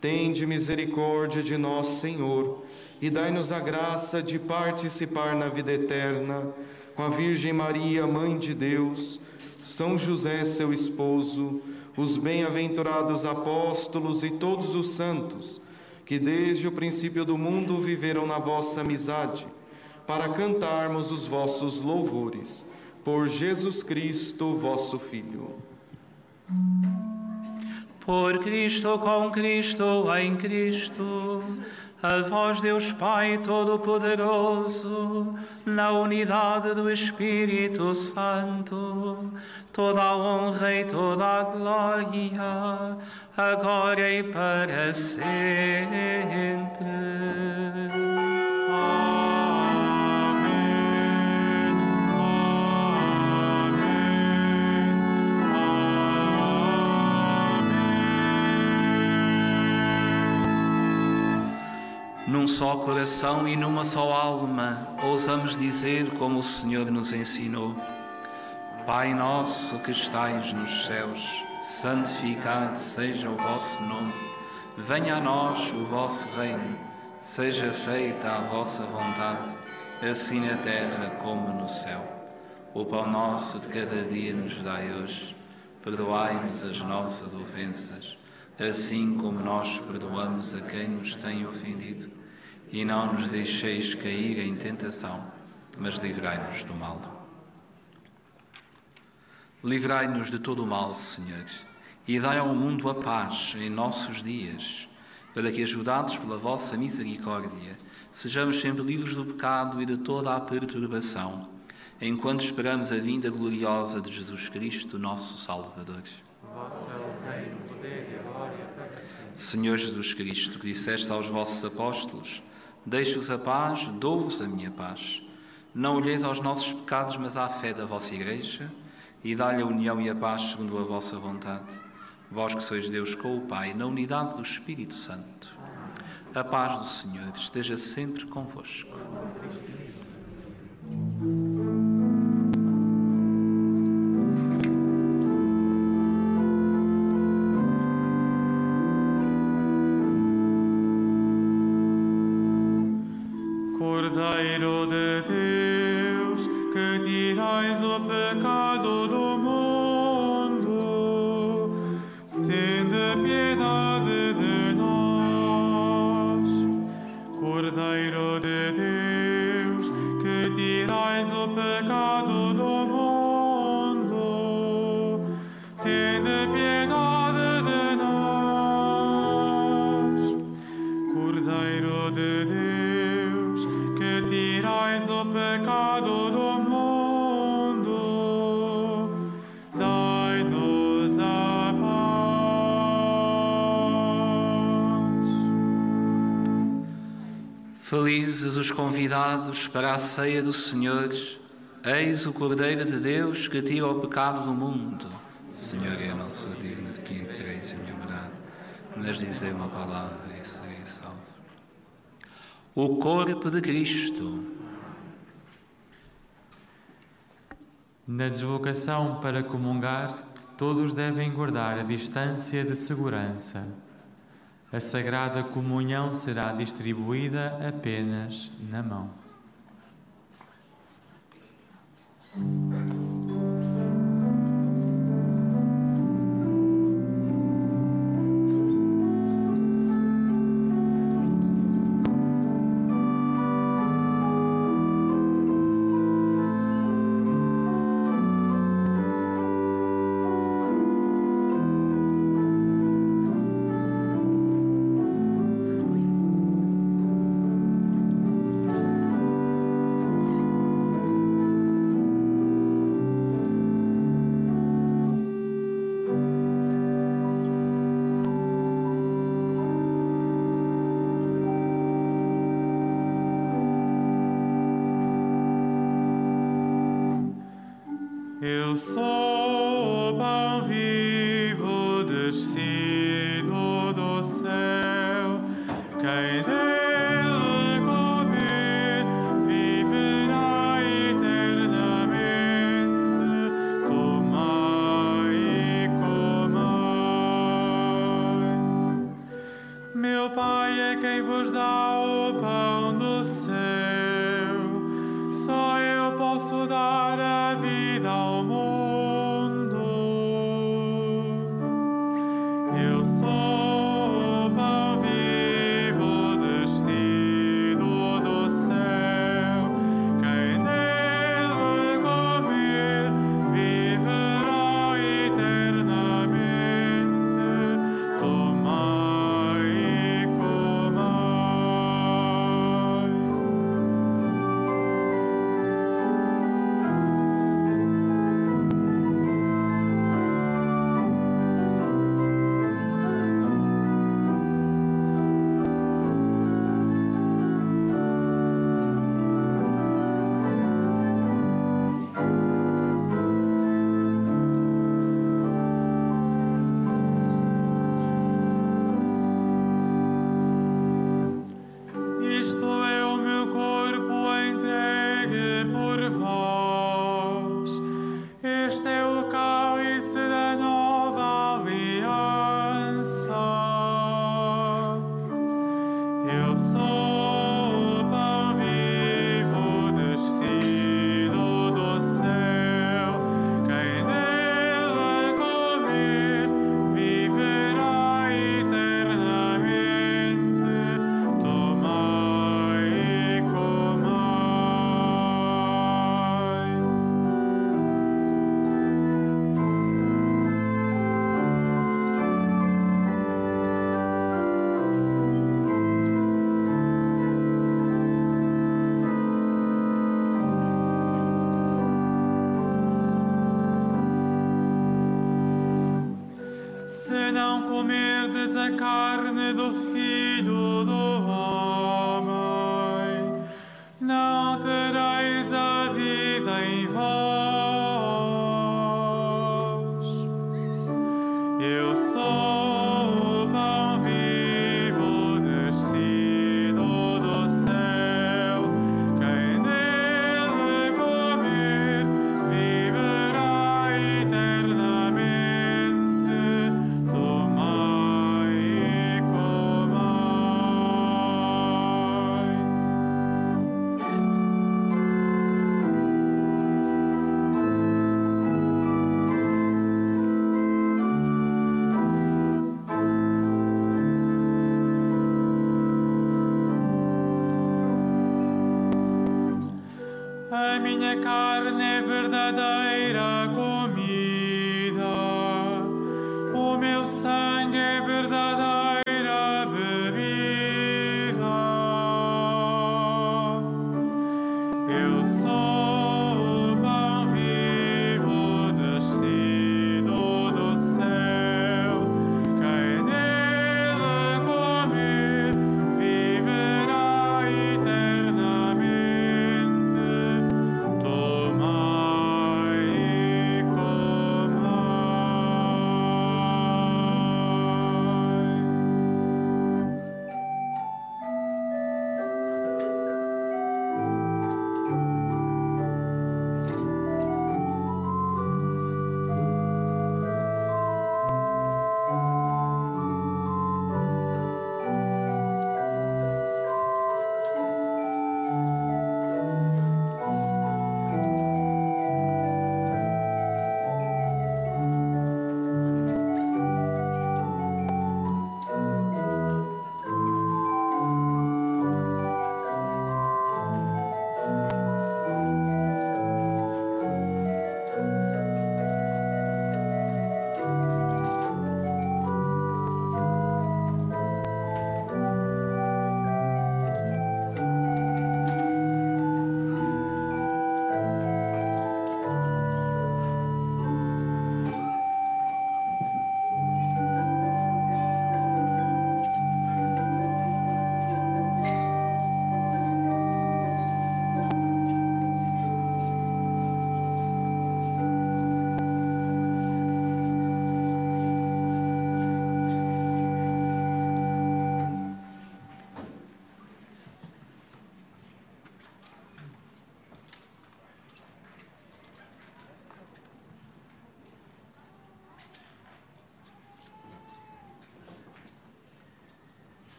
Tende misericórdia de nós, Senhor, e dai-nos a graça de participar na vida eterna com a Virgem Maria, Mãe de Deus, São José, seu esposo, os bem-aventurados apóstolos e todos os santos que desde o princípio do mundo viveram na vossa amizade, para cantarmos os vossos louvores. Por Jesus Cristo, vosso Filho. Por Cristo, com Cristo, em Cristo, a vós, Deus Pai Todo-Poderoso, na unidade do Espírito Santo, toda a honra e toda a glória, agora e para sempre. Num só coração e numa só alma, ousamos dizer como o Senhor nos ensinou: Pai nosso que estais nos céus, santificado seja o vosso nome. Venha a nós o vosso reino. Seja feita a vossa vontade, assim na terra como no céu. O pão nosso de cada dia nos dai hoje. Perdoai-nos as nossas ofensas, assim como nós perdoamos a quem nos tem ofendido. E não nos deixeis cair em tentação, mas livrai-nos do mal. Livrai-nos de todo o mal, Senhor, e dai ao mundo a paz em nossos dias, para que, ajudados pela vossa misericórdia, sejamos sempre livres do pecado e de toda a perturbação, enquanto esperamos a vinda gloriosa de Jesus Cristo, nosso Salvador. Vosso é o reino, o poder e a glória para sempre. Senhor Jesus Cristo, que disseste aos vossos apóstolos: Deixo-vos a paz, dou-vos a minha paz. Não olheis aos nossos pecados, mas à fé da vossa Igreja, e dá-lhe a união e a paz segundo a vossa vontade. Vós que sois Deus com o Pai, na unidade do Espírito Santo. A paz do Senhor esteja sempre convosco. Cordeiro de Deus, que tirais o pecado Felizes os convidados para a ceia do Senhor. Eis o Cordeiro de Deus que tira o pecado do mundo. Senhor, eu não sou digno de que entreis em minha morada, mas dizei uma palavra e serei salvo. O corpo de Cristo. Na deslocação para comungar, todos devem guardar a distância de segurança. A sagrada comunhão será distribuída apenas na mão. Eu sou o pão.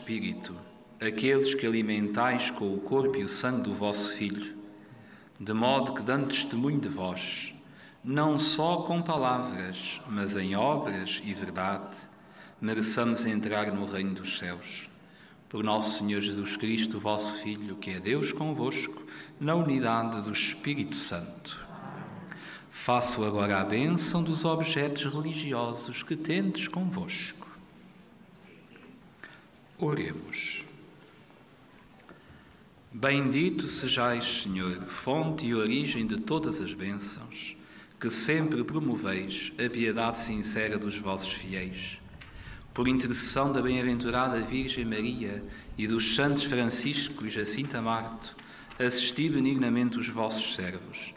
Espírito, aqueles que alimentais com o corpo e o sangue do vosso Filho, de modo que, dando testemunho de vós, não só com palavras, mas em obras e verdade, mereçamos entrar no reino dos céus. Por nosso Senhor Jesus Cristo, vosso Filho, que é Deus convosco, na unidade do Espírito Santo. Faço agora a bênção dos objetos religiosos que tendes convosco. Oremos. Bendito sejais, Senhor, fonte e origem de todas as bênçãos, que sempre promoveis a piedade sincera dos vossos fiéis. Por intercessão da bem-aventurada Virgem Maria e dos santos Francisco e Jacinta Marto, assisti benignamente os vossos servos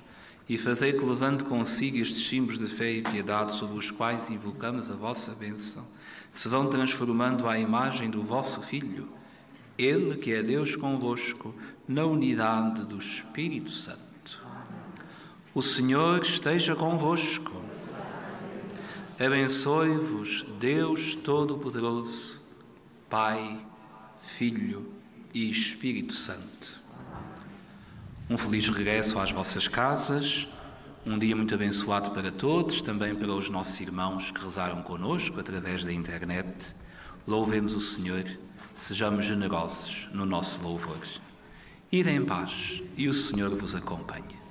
e fazei que, levando consigo estes símbolos de fé e piedade sobre os quais invocamos a vossa bênção, se vão transformando à imagem do vosso Filho, Ele que é Deus convosco, na unidade do Espírito Santo. O Senhor esteja convosco. Abençoe-vos, Deus Todo-Poderoso, Pai, Filho e Espírito Santo. Um feliz regresso às vossas casas, um dia muito abençoado para todos, também para os nossos irmãos que rezaram conosco através da internet. Louvemos o Senhor, sejamos generosos no nosso louvor. Ide em paz e o Senhor vos acompanhe.